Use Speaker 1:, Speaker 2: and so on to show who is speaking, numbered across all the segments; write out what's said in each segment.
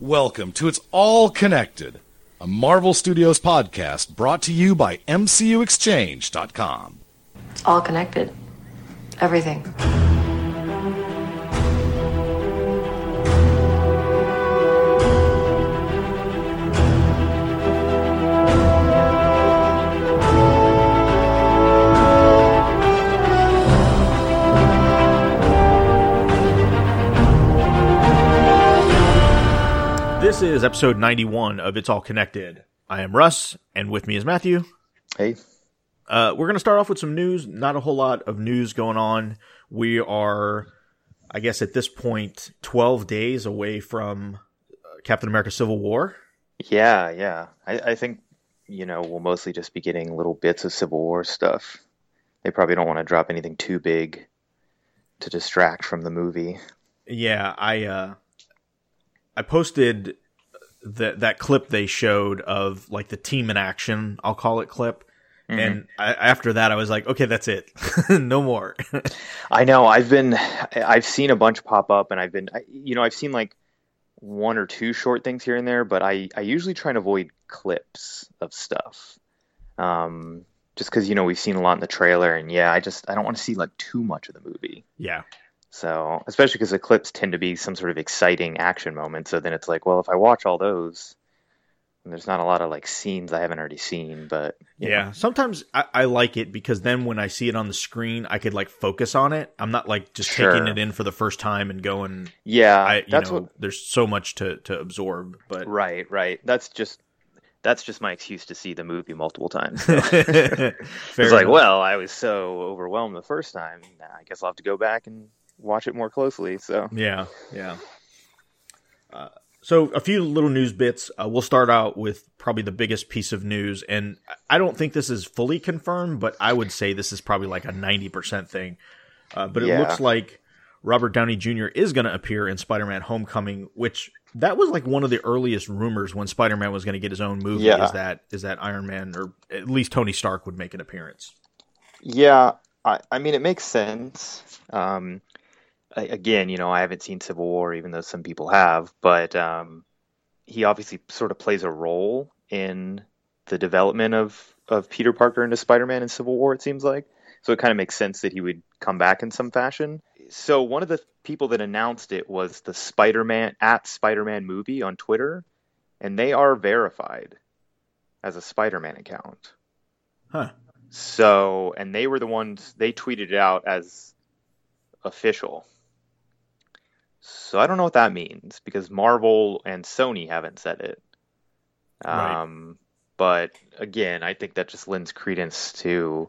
Speaker 1: Welcome to It's All Connected, a Marvel Studios podcast brought to you by MCUExchange.com.
Speaker 2: It's all connected. Everything.
Speaker 3: This is episode 91 of It's All Connected. I am Russ, and with me is Matthew.
Speaker 4: Hey.
Speaker 3: Uh, we're going to start off with some news. Not a whole lot of news going on. We are, I guess, at this point, 12 days away from uh, Captain America Civil War.
Speaker 4: Yeah, yeah. I, I think, you know, we'll mostly just be getting little bits of Civil War stuff. They probably don't want to drop anything too big to distract from the movie.
Speaker 3: Yeah, I uh, I posted that that clip they showed of like the team in action. I'll call it clip.
Speaker 4: Mm-hmm.
Speaker 3: And I, after that, I was like, okay, that's it, no more.
Speaker 4: I know. I've been, I've seen a bunch pop up, and I've been, you know, I've seen like one or two short things here and there, but I, I usually try and avoid clips of stuff. Um, just because you know we've seen a lot in the trailer, and yeah, I just I don't want to see like too much of the movie.
Speaker 3: yeah,
Speaker 4: So, especially because the clips tend to be some sort of exciting action moment. So then it's like, well, if I watch all those, there's not a lot of like scenes I haven't already seen, but
Speaker 3: yeah.
Speaker 4: know.
Speaker 3: Sometimes I, I like it because then when I see it on the screen, I could like focus on it. I'm not like just
Speaker 4: Sure.
Speaker 3: taking it in for the first time and going.
Speaker 4: yeah,
Speaker 3: I, you
Speaker 4: that's
Speaker 3: know,
Speaker 4: what.
Speaker 3: there's so much to to absorb, but
Speaker 4: Right, right. That's just that's just my excuse to see the movie multiple times.
Speaker 3: Fair
Speaker 4: it's like, well, I was so overwhelmed the first time. Nah, I guess I'll have to go back and watch it more closely. So,
Speaker 3: Yeah, yeah. Uh, so a few little news bits. Uh, we'll start out with probably the biggest piece of news, and I don't think this is fully confirmed, but I would say this is probably like a ninety percent thing. Uh, but it
Speaker 4: Yeah.
Speaker 3: looks like Robert Downey Jr. is going to appear in Spider-Man: Homecoming, which that was like one of the earliest rumors when Spider-Man was going to get his own movie.
Speaker 4: Yeah.
Speaker 3: Is that is that Iron Man or at least Tony Stark would make an appearance?
Speaker 4: yeah, I, I mean, it makes sense. Um, again, you know, I haven't seen Civil War, even though some people have, but um, he obviously sort of plays a role in the development of of Peter Parker into Spider-Man in Civil War. It seems like, so it kind of makes sense that he would come back in some fashion. So one of the people that announced it was the Spider-Man at Spider-Man movie on Twitter, and they are verified as a Spider-Man account.
Speaker 3: Huh.
Speaker 4: So, and they were the ones they tweeted it out as official. So I don't know what that means because Marvel and Sony haven't said it.
Speaker 3: Right.
Speaker 4: Um, but again, I think that just lends credence to,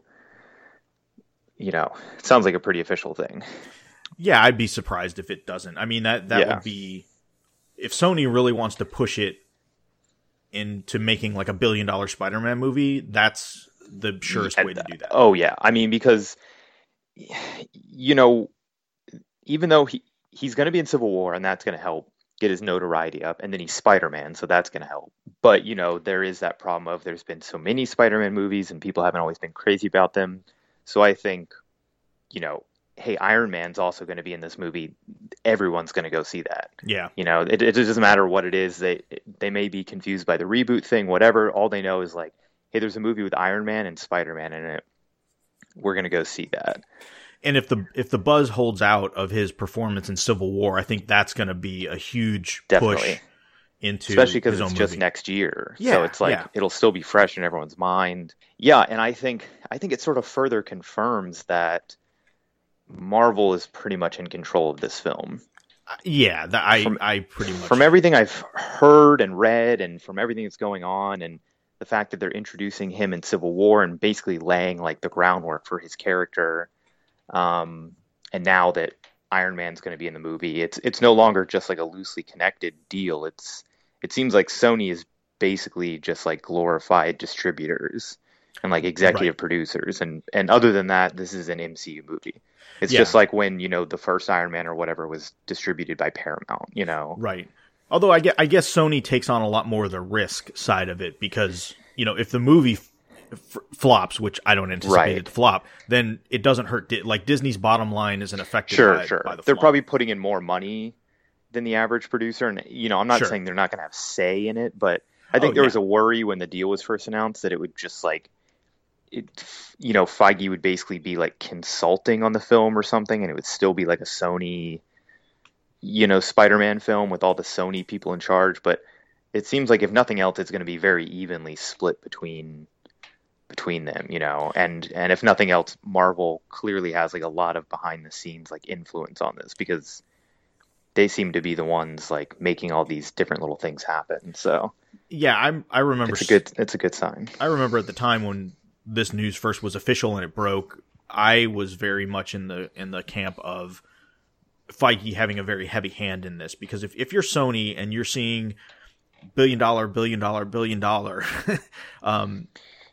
Speaker 4: you know, it sounds like a pretty official thing.
Speaker 3: Yeah, I'd be surprised if it doesn't. I mean that that
Speaker 4: Yeah.
Speaker 3: would be if Sony really wants to push it into making like a billion dollar Spider-Man movie, that's the surest way to do that.
Speaker 4: Oh yeah, I mean because you know, even though he he's going to be in Civil War and that's going to help get his notoriety up, and then he's Spider Man, so that's going to help. But you know, there is that problem of there's been so many Spider Man movies and people haven't always been crazy about them. So I think, you know, hey, Iron Man's also going to be in this movie. Everyone's going to go see that.
Speaker 3: Yeah.
Speaker 4: You know, it, it doesn't matter what it is. They they may be confused by the reboot thing, whatever. All they know is like, hey, there's a movie with Iron Man and Spider Man in it. We're gonna go see that.
Speaker 3: And if the if the buzz holds out of his performance in Civil War, I think that's going to be a huge
Speaker 4: Definitely.
Speaker 3: push into
Speaker 4: Especially because it's just
Speaker 3: movie.
Speaker 4: next year.
Speaker 3: Yeah,
Speaker 4: so it's like
Speaker 3: yeah.
Speaker 4: it'll still be fresh in everyone's mind. Yeah, and I think I think it sort of further confirms that Marvel is pretty much in control of this film.
Speaker 3: Uh, yeah, that I
Speaker 4: From-
Speaker 3: I pretty much
Speaker 4: From everything I've heard and read, and from everything that's going on, and the fact that they're introducing him in Civil War and basically laying like the groundwork for his character, um, and now that Iron Man's going to be in the movie, it's it's no longer just like a loosely connected deal. It's it seems like Sony is basically just like glorified distributors and like executive
Speaker 3: Right.
Speaker 4: producers, and and other than that, this is an MCU movie. It's
Speaker 3: Yeah.
Speaker 4: just like when you know the first Iron Man or whatever was distributed by Paramount. You know,
Speaker 3: Right. Although I guess, I guess Sony takes on a lot more of the risk side of it because you know if the movie f- flops, which I don't anticipate
Speaker 4: Right.
Speaker 3: it to flop, then it doesn't hurt. Di- like Disney's bottom line isn't affected.
Speaker 4: sure,
Speaker 3: by,
Speaker 4: sure.
Speaker 3: By the
Speaker 4: They're
Speaker 3: flop.
Speaker 4: probably putting in more money than the average producer. And you know, I'm not
Speaker 3: Sure.
Speaker 4: saying they're not going to have say in it, but I oh, think
Speaker 3: Oh,
Speaker 4: there
Speaker 3: yeah.
Speaker 4: was a worry when the deal was first announced that it would just like it you know Feige would basically be like consulting on the film or something and it would still be like a Sony you know Spider-Man film with all the Sony people in charge but it seems like if nothing else it's going to be very evenly split between between them you know? And and if nothing else Marvel clearly has like a lot of behind the scenes like influence on this because they seem to be the ones like making all these different little things happen. So
Speaker 3: Yeah, I I remember
Speaker 4: it's a good it's a good sign.
Speaker 3: I remember at the time when this news first was official and it broke, I was very much in the in the camp of Feige having a very heavy hand in this because if, if you're Sony and you're seeing billion dollar, billion dollar, billion dollar, um,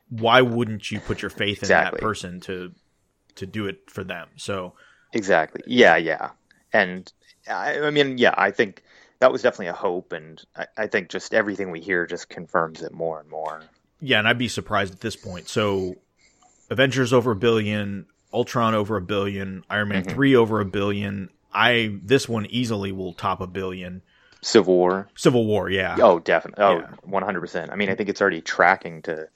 Speaker 3: why wouldn't you put your faith in that person to to do it for them? So
Speaker 4: Exactly. Yeah, yeah. And I, I mean, yeah, I think that was definitely a hope, and I, I think just everything we hear just confirms it more and more.
Speaker 3: yeah, and I'd be surprised at this point. So Avengers over a billion, Ultron over a billion, Iron Man
Speaker 4: Mhm.
Speaker 3: three over a billion. I this one easily will top a billion.
Speaker 4: Civil War.
Speaker 3: Civil War, yeah.
Speaker 4: Oh, definitely. Oh, one hundred percent. I mean, I think it's already tracking to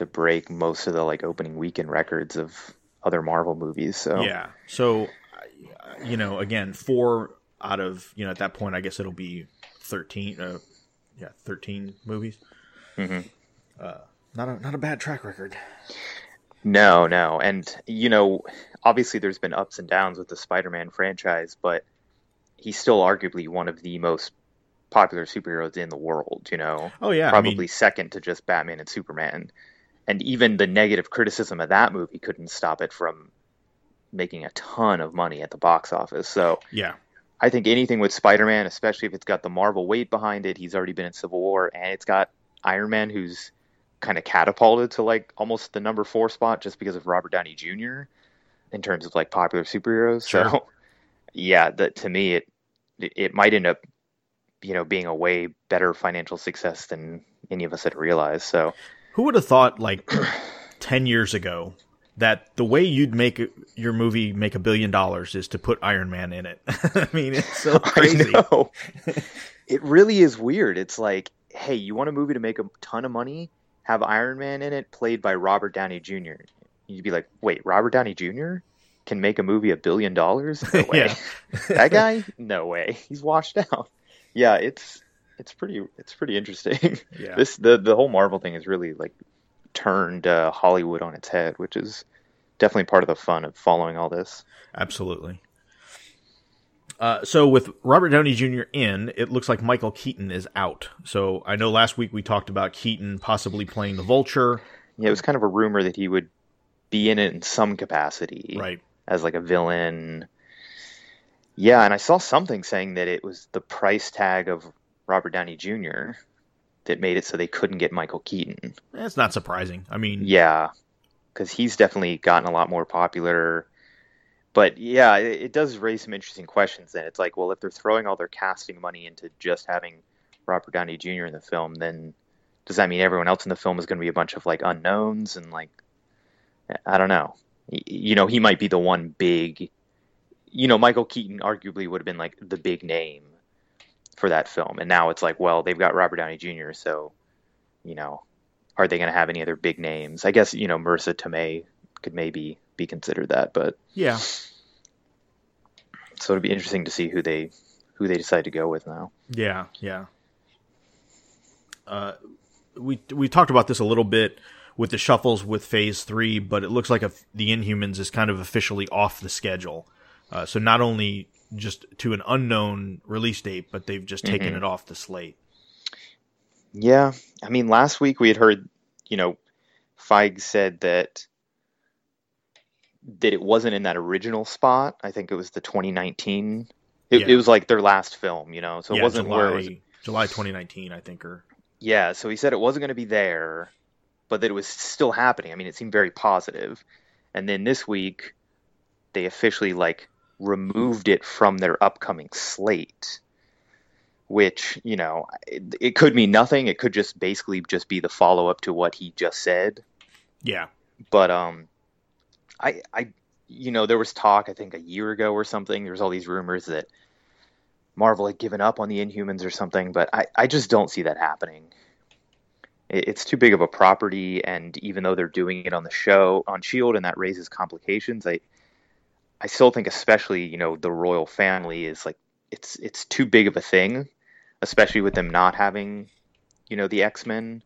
Speaker 4: to break most of the like opening weekend records of other Marvel movies. So
Speaker 3: Yeah. So, you know, again, four out of you know at that point, I guess it'll be thirteen. Uh, yeah, thirteen movies.
Speaker 4: Mm-hmm.
Speaker 3: Uh, not a not a bad track record.
Speaker 4: No, no. And, you know, obviously there's been ups and downs with the Spider Man franchise, but he's still arguably one of the most popular superheroes in the world, you know?
Speaker 3: Oh yeah,
Speaker 4: Probably
Speaker 3: I mean,
Speaker 4: second to just Batman and Superman. And even the negative criticism of that movie couldn't stop it from making a ton of money at the box office. So
Speaker 3: yeah,
Speaker 4: I think anything with Spider Man, especially if it's got the Marvel weight behind it, he's already been in Civil War, and it's got Iron Man, who's kind of catapulted to like almost the number four spot just because of Robert Downey Jr. in terms of like popular superheroes.
Speaker 3: Sure.
Speaker 4: So, yeah, that to me, it it it might end up, you know, being a way better financial success than any of us had realized. So,
Speaker 3: who would have thought like ten years ago that the way you'd make your movie make a billion dollars is to put Iron Man in it? I mean, it's so crazy.
Speaker 4: It really is weird. It's like, hey, you want a movie to make a ton of money? Have Iron Man in it, played by Robert Downey Jr. You'd be like, wait, Robert Downey Jr. can make a movie a billion dollars? No way.
Speaker 3: Yeah.
Speaker 4: that guy? No way. He's washed out. Yeah, it's it's pretty it's pretty interesting.
Speaker 3: Yeah.
Speaker 4: This the the whole Marvel thing has really like turned uh, Hollywood on its head, which is definitely part of the fun of following all this.
Speaker 3: Absolutely. Uh, so with Robert Downey Jr. in, it looks like Michael Keaton is out. So I know last week we talked about Keaton possibly playing the Vulture.
Speaker 4: Yeah, it was kind of a rumor that he would be in it in some capacity,
Speaker 3: Right.
Speaker 4: as like a villain. Yeah, and I saw something saying that it was the price tag of Robert Downey Jr. that made it so they couldn't get Michael Keaton.
Speaker 3: That's not surprising. I mean,
Speaker 4: Yeah, because he's definitely gotten a lot more popular. But yeah, it, it does raise some interesting questions. Then it's like, well, if they're throwing all their casting money into just having Robert Downey Jr. in the film, then does that mean everyone else in the film is going to be a bunch of like unknowns and like I don't know. You know, he might be the one big. You know, Michael Keaton arguably would have been like the big name for that film, and now it's like, well, they've got Robert Downey Jr., so you know, are they going to have any other big names? I guess you know, Marisa Tomei could maybe be considered that, but
Speaker 3: yeah.
Speaker 4: so it'd be interesting to see who they who they decide to go with now.
Speaker 3: Yeah, yeah. Uh, we we talked about this a little bit with the shuffles with Phase Three, but it looks like a, the Inhumans is kind of officially off the schedule. Uh, so not only just to an unknown release date, but they've just taken
Speaker 4: Mhm.
Speaker 3: it off the slate.
Speaker 4: Yeah, I mean, last week we had heard, you know, Feige said that that it wasn't in that original spot. I think it was the 2019. It,
Speaker 3: Yeah.
Speaker 4: it was like their last film, you know, so
Speaker 3: yeah,
Speaker 4: it wasn't
Speaker 3: July,
Speaker 4: where it was.
Speaker 3: July 2019, I think, or
Speaker 4: Yeah, so he said it wasn't going to be there, but that it was still happening. I mean, it seemed very positive. And then this week, they officially like removed it from their upcoming slate, which you know, it, it could mean nothing. It could just basically just be the follow up to what he just said.
Speaker 3: yeah,
Speaker 4: But um, I I you know there was talk I think a year ago or something. There was all these rumors that Marvel had given up on the Inhumans or something, but I, I just don't see that happening. It, it's too big of a property, and even though they're doing it on the show on Shield, and that raises complications, I I still think, especially you know, the royal family is like it's it's too big of a thing, especially with them not having, you know, the X Men.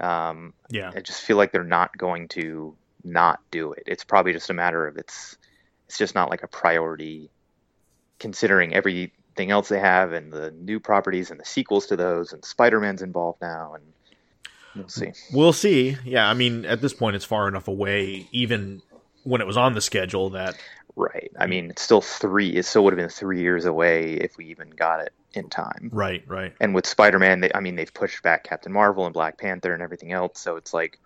Speaker 4: Um,
Speaker 3: Yeah.
Speaker 4: I just feel like they're not going to not do it. It's probably just a matter of it's it's just not like a priority considering everything else they have and the new properties and the sequels to those and Spider-Man's involved now and we'll see.
Speaker 3: We'll see. Yeah, I mean, at this point, it's far enough away, even when it was on the schedule, that
Speaker 4: Right. I mean, it's still 3 it still would have been 3 years away if we even got it in time.
Speaker 3: right, right.
Speaker 4: And with Spider-Man, they, I mean, they've pushed back Captain Marvel and Black Panther and everything else, so it's like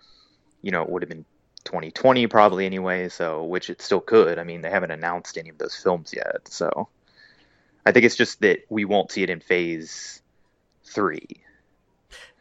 Speaker 4: you know, it would have been 2020 probably anyway, so which it still could. I mean, they haven't announced any of those films yet, so I think it's just that we won't see it in phase 3.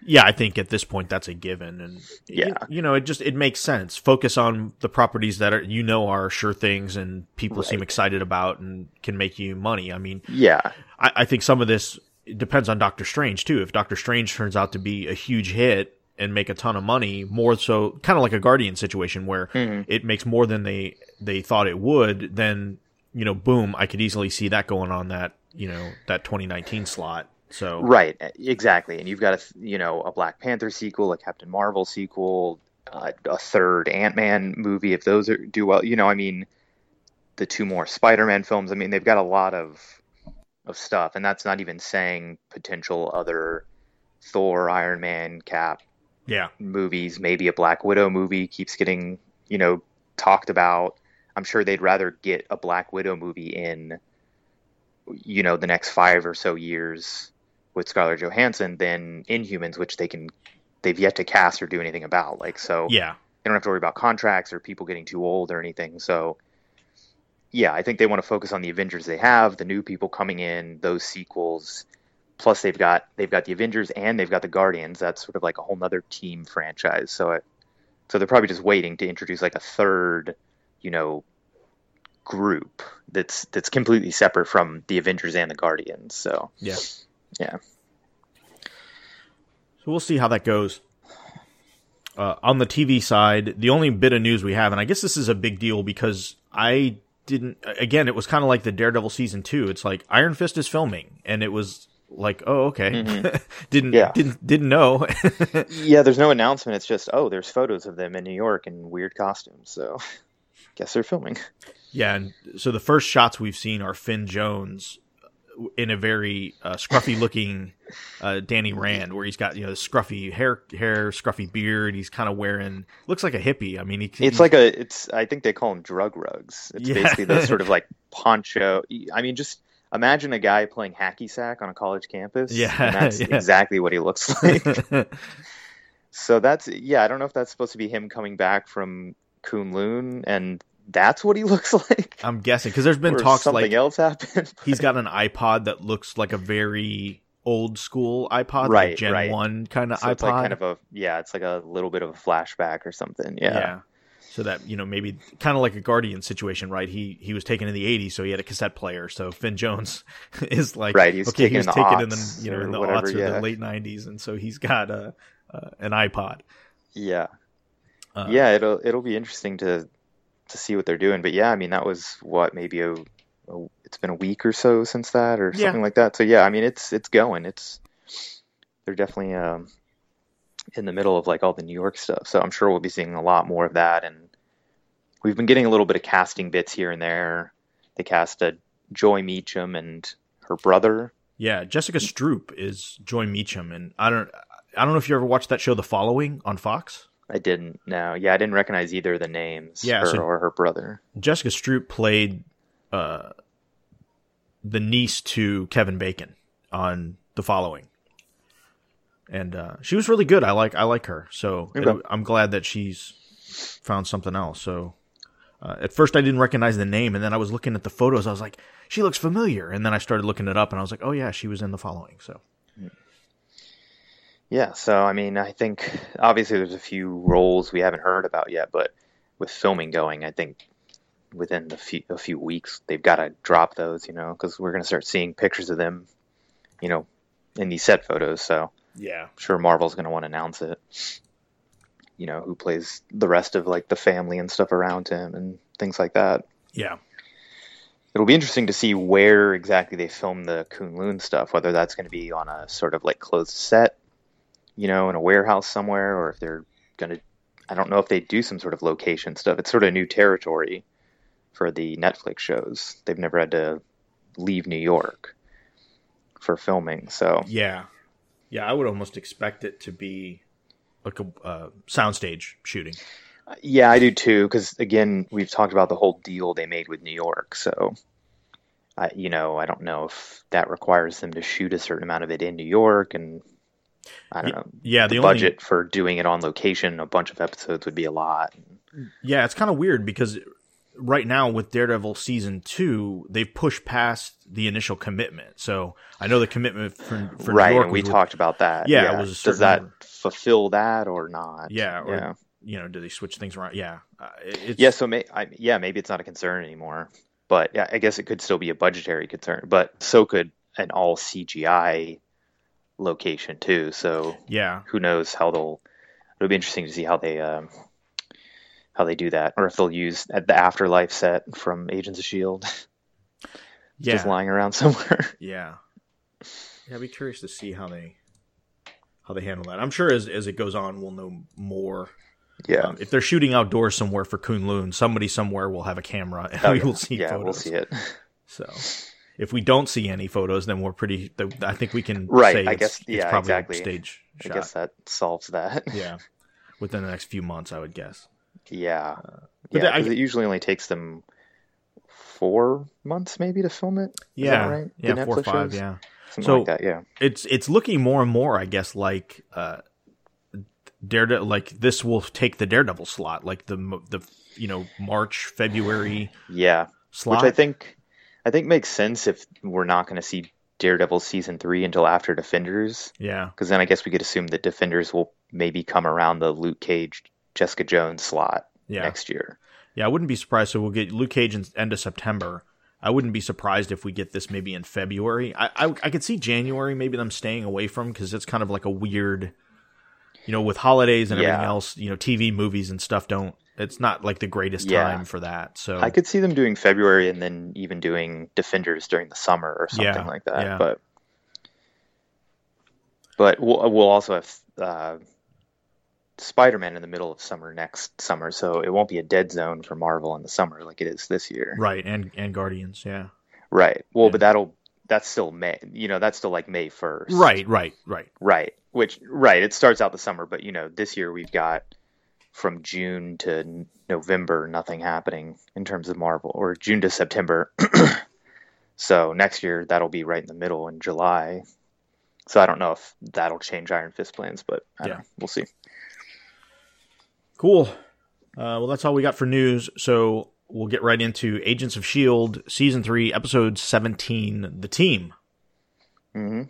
Speaker 3: Yeah, I think at this point that's a given, and
Speaker 4: Yeah.
Speaker 3: you, you know, it just it makes sense. Focus on the properties that are you know are sure things, and people seem excited about and can make you money. I mean,
Speaker 4: Yeah.
Speaker 3: I, I think some of this depends on Doctor Strange too. If Doctor Strange turns out to be a huge hit and make a ton of money, more so, kind of like a Guardian situation where
Speaker 4: Mhm.
Speaker 3: it makes more than they they thought it would, then you know, boom, I could easily see that going on that you know that 2019 slot. So
Speaker 4: Right, exactly. And you've got a you know a Black Panther sequel, a Captain Marvel sequel, uh, a third Ant Man movie. If those are do well, you know, I mean, the two more Spider Man films. I mean, they've got a lot of of stuff, and that's not even saying potential other Thor, Iron Man, Cap
Speaker 3: yeah,
Speaker 4: movies. Maybe a Black Widow movie keeps getting you know talked about. I'm sure they'd rather get a Black Widow movie in you know the next five or so years with Scarlett Johansson than Inhumans, which they can they've yet to cast or do anything about. Like so,
Speaker 3: yeah,
Speaker 4: they don't have to worry about contracts or people getting too old or anything. So, yeah, I think they want to focus on the Avengers they have, the new people coming in, those sequels. Plus, they've got they've got the Avengers and they've got the Guardians. That's sort of like a whole nother team franchise. So, it, so they're probably just waiting to introduce like a third, you know, group that's that's completely separate from the Avengers and the Guardians. So,
Speaker 3: yeah.
Speaker 4: Yeah,
Speaker 3: So we'll see how that goes. Uh, on the TV side, the only bit of news we have, and I guess this is a big deal because I didn't. Again, it was kind of like the Daredevil season two. It's like Iron Fist is filming, and it was like, oh, okay, didn't
Speaker 4: Yeah.
Speaker 3: didn't didn't know.
Speaker 4: yeah. There's no announcement. It's just oh, there's photos of them in New York in weird costumes. So, guess they're filming.
Speaker 3: yeah, and so the first shots we've seen are Finn Jones in a very uh, scruffy looking uh, Danny Rand, where he's got you know scruffy hair, hair, scruffy beard. He's kind of wearing looks like a hippie. I mean, he,
Speaker 4: It's like a it's I think they call them drug rugs. It's
Speaker 3: Yeah.
Speaker 4: basically those sort of like poncho. I mean, just imagine a guy playing hacky sack on a college campus.
Speaker 3: Yeah,
Speaker 4: and that's
Speaker 3: yeah.
Speaker 4: exactly what he looks like. so that's yeah. I don't know if that's supposed to be him coming back from Kunlun, and that's what he looks like.
Speaker 3: I'm guessing because there's been talks
Speaker 4: something
Speaker 3: like
Speaker 4: else happened.
Speaker 3: he's got an iPod that looks like a very old school iPod, like
Speaker 4: Right,
Speaker 3: Gen
Speaker 4: right.
Speaker 3: One kind of
Speaker 4: so
Speaker 3: iPod.
Speaker 4: like kind of a yeah. It's like a little bit of a flashback or something. Yeah.
Speaker 3: So that you know maybe kind of like a Guardian situation, right? He he was taken in the '80s, so he had a cassette player. So Finn Jones is like
Speaker 4: Right, he was
Speaker 3: okay, he was taken in the you know in the
Speaker 4: whatever,
Speaker 3: aughts or
Speaker 4: yeah.
Speaker 3: the late '90s, and so he's got a uh, an iPod.
Speaker 4: Yeah.
Speaker 3: Uh,
Speaker 4: yeah, it'll it'll be interesting to to see what they're doing. But yeah, I mean that was what maybe a, a it's been a week or so since that or
Speaker 3: Yeah.
Speaker 4: something like that. So yeah, I mean it's it's going. It's they're definitely um in the middle of like all the New York stuff. So I'm sure we'll be seeing a lot more of that and we've been getting a little bit of casting bits here and there. They cast a Joy Meachum and her brother.
Speaker 3: Yeah, Jessica Stroup is Joy Meachum, and I don't I don't know if you ever watched that show, The Following, on Fox.
Speaker 4: I didn't know. Yeah, I didn't recognize either of the names.
Speaker 3: Yeah,
Speaker 4: her
Speaker 3: so-
Speaker 4: or her brother.
Speaker 3: Jessica Stroup played uh, the niece to Kevin Bacon on The Following, and uh, she was really good. I like I like her, so
Speaker 4: Okay.
Speaker 3: it- I'm glad that she's found something else. So uh, at first I didn't recognize the name, and then I was looking at the photos. I was like, she looks familiar, and then I started looking it up, and I was like, oh yeah, she was in The Following. So
Speaker 4: Yeah, so I mean, I think obviously there's a few roles we haven't heard about yet, but with filming going, I think within the few, a few weeks they've got to drop those, you know, because we're going to start seeing pictures of them, you know, in these set photos. So
Speaker 3: Yeah.
Speaker 4: I'm sure Marvel's going to want to announce it. You know, who plays the rest of like the family and stuff around him and things like that.
Speaker 3: Yeah.
Speaker 4: It'll be interesting to see where exactly they film the Kunlun stuff, whether that's going to be on a sort of like closed set, you know, in a warehouse somewhere, or if they're going to. I don't know if they do some sort of location stuff. It's sort of new territory for the Netflix shows. They've never had to leave New York for filming, so
Speaker 3: Yeah. Yeah, I would almost expect it to be like a uh, soundstage shooting.
Speaker 4: Yeah, I do too. Because again, we've talked about the whole deal they made with New York. So, I, you know, I don't know if that requires them to shoot a certain amount of it in New York, and I don't know.
Speaker 3: Yeah,
Speaker 4: The,
Speaker 3: the, only
Speaker 4: budget for doing it on location, a bunch of episodes would be a lot.
Speaker 3: Yeah, it's kind of weird because right now with Daredevil season two, they've pushed past the initial commitment. So I know the commitment for, for
Speaker 4: right,
Speaker 3: New York
Speaker 4: and we talked about that.
Speaker 3: Yeah, a
Speaker 4: Does that
Speaker 3: number.
Speaker 4: fulfill that or not?
Speaker 3: Yeah, or
Speaker 4: yeah.
Speaker 3: you know, do they switch things around? Yeah, uh, it-
Speaker 4: Yeah, so may, I, yeah, maybe it's not a concern anymore, but yeah, I guess it could still be a budgetary concern. But so could an all CGI location too. So
Speaker 3: yeah,
Speaker 4: who knows how they'll? It'll be interesting to see how they um, how they do that, or if they'll use the afterlife set from Agents of Shield
Speaker 3: yeah,
Speaker 4: just lying around somewhere.
Speaker 3: yeah, yeah. I'd be curious to see how they how they handle that. I'm sure as as it goes on, we'll know more.
Speaker 4: yeah,
Speaker 3: Um, if they're shooting outdoors somewhere for Kunlun, somebody somewhere will have a camera and
Speaker 4: Oh,
Speaker 3: we
Speaker 4: yeah.
Speaker 3: will see
Speaker 4: yeah,
Speaker 3: photos.
Speaker 4: we'll see it.
Speaker 3: So if we don't see any photos, then we're pretty. I think we can
Speaker 4: Right,
Speaker 3: say
Speaker 4: I
Speaker 3: it's,
Speaker 4: guess-
Speaker 3: it's
Speaker 4: yeah,
Speaker 3: probably
Speaker 4: exactly.
Speaker 3: stage
Speaker 4: I
Speaker 3: shot.
Speaker 4: guess that solves that.
Speaker 3: yeah, within the next few months, I would guess.
Speaker 4: Yeah,
Speaker 3: but
Speaker 4: yeah,
Speaker 3: I-
Speaker 4: it usually only takes them four months maybe to film it. Is
Speaker 3: yeah,
Speaker 4: right? The
Speaker 3: yeah, four or
Speaker 4: Netflix
Speaker 3: five.
Speaker 4: shows?
Speaker 3: Yeah,
Speaker 4: something
Speaker 3: So-
Speaker 4: like that. Yeah,
Speaker 3: it's it's looking more and more, I guess, like uh, Daredevil. Like this will take the Daredevil slot, like the the you know March February
Speaker 4: yeah.
Speaker 3: slot.
Speaker 4: Which I think I think makes sense if we're not going to see Daredevil season three until after Defenders,
Speaker 3: yeah,
Speaker 4: because then I guess we could assume that Defenders will maybe come around the Luke Cage, Jessica Jones slot
Speaker 3: yeah,
Speaker 4: next year.
Speaker 3: yeah. I wouldn't be surprised. So we'll get Luke Cage in end of September. I wouldn't be surprised if we get this maybe in February. I I, I could see January maybe them staying away from because it's kind of like a weird, you know, with holidays and everything
Speaker 4: Yeah.
Speaker 3: else. You know, TV movies and stuff don't. It's not like the greatest
Speaker 4: Yeah.
Speaker 3: time for that. So
Speaker 4: I could see them doing February and then even doing Defenders during the summer or something
Speaker 3: Yeah,
Speaker 4: like that.
Speaker 3: yeah.
Speaker 4: But but we'll we'll also have uh, Spider-Man in the middle of summer next summer, so it won't be a dead zone for Marvel in the summer like it is this year.
Speaker 3: right and and Guardians. Yeah.
Speaker 4: Right. Well, but that'll that's still May. You know, that's still like May first.
Speaker 3: Right. Right. Right.
Speaker 4: Right. Which right, it starts out the summer, but you know, this year we've got from June to November nothing happening in terms of Marvel, or June to September. so next year that'll be right in the middle in July. So I don't know if that'll change Iron Fist plans, but I don't
Speaker 3: Yeah.
Speaker 4: know. we'll see.
Speaker 3: Cool. Uh, well, that's all we got for news. So we'll get right into Agents of Shield season three, episode seventeen, the team.
Speaker 4: hmm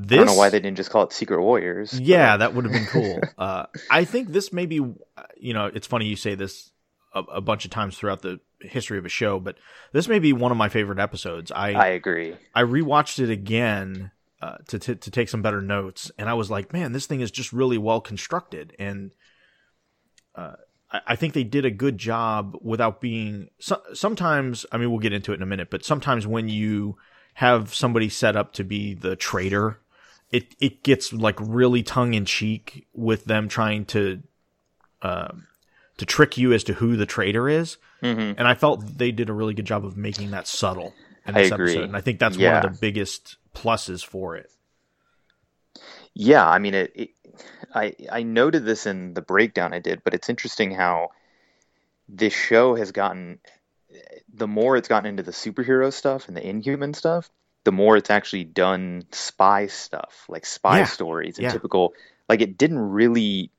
Speaker 3: This,
Speaker 4: I don't know why they didn't just call it Secret Warriors.
Speaker 3: Yeah, that would have been cool. uh, I think this may be, you know, it's funny you say this a, a bunch of times throughout the history of a show, but this may be one of my favorite episodes. I
Speaker 4: I agree.
Speaker 3: I rewatched it again uh, to, to to take some better notes, and I was like, man, this thing is just really well constructed, and uh, I, I think they did a good job without being. So, sometimes, I mean, we'll get into it in a minute, but sometimes when you have somebody set up to be the traitor, it it gets like really tongue in cheek with them trying to. Uh, to trick you as to who the traitor is,
Speaker 4: hmm
Speaker 3: and I felt they did a really good job of making that subtle in this episode. And I think that's
Speaker 4: Yeah.
Speaker 3: one of the biggest pluses for it.
Speaker 4: Yeah, I mean it, it. I I noted this in the breakdown I did, but it's interesting how this show has gotten. The more it's gotten into the superhero stuff and the Inhuman stuff, the more it's actually done spy stuff, like spy
Speaker 3: Yeah,
Speaker 4: stories and
Speaker 3: yeah.
Speaker 4: typical. Like it didn't really.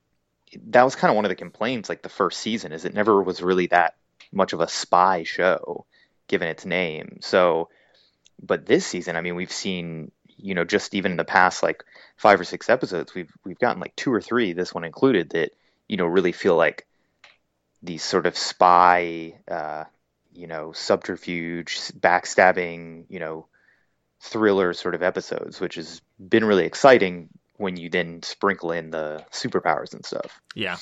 Speaker 4: That was kind of one of the complaints, like the first season, is it never was really that much of a spy show, given its name. So, but this season, I mean, we've seen, you know, just even in the past like five or six episodes, we've we've gotten like two or three, this one included, that you know really feel like these sort of spy, uh, you know, subterfuge, backstabbing, you know, thriller sort of episodes, which has been really exciting when you then sprinkle in the superpowers and stuff.
Speaker 3: Yeah.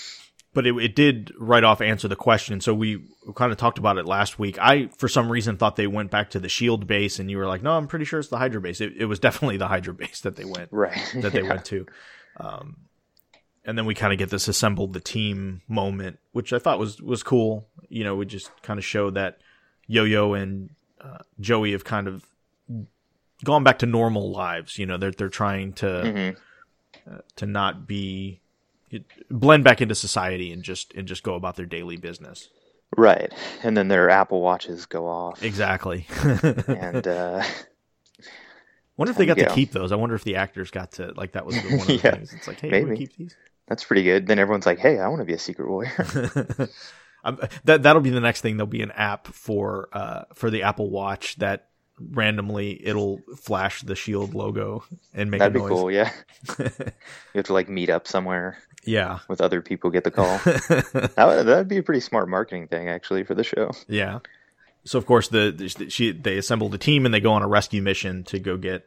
Speaker 3: But it, it did right off answer the question. So we kind of talked about it last week. I, for some reason, thought they went back to the Shield base, and you were like, "No, I'm pretty sure it's the Hydra base." It, it was definitely the Hydra base that they went
Speaker 4: right
Speaker 3: that they yeah. went to. Um, and then we kind of get this assembled the team moment, which I thought was was cool. You know, we just kind of showed that Yo-Yo and uh, Joey have kind of gone back to normal lives. You know, they're they're trying to mm-hmm. uh, to not be blend back into society and just and just go about their daily business.
Speaker 4: Right, and then their Apple watches go off.
Speaker 3: Exactly,
Speaker 4: and. uh
Speaker 3: Wonder if they got to keep those. I wonder if the actors got to like that was one of the yeah, things. It's like, hey, maybe keep these.
Speaker 4: That's pretty good. Then everyone's like, hey, I want to be a secret warrior.
Speaker 3: that that'll be the next thing. There'll be an app for uh for the Apple Watch that randomly it'll flash the Shield logo and make
Speaker 4: That'd
Speaker 3: a noise.
Speaker 4: be cool. Yeah, you have to like meet up somewhere.
Speaker 3: Yeah,
Speaker 4: with other people, get the call. that would, that'd be a pretty smart marketing thing, actually, for the show.
Speaker 3: Yeah. So of course the, the she they assemble the team and they go on a rescue mission to go get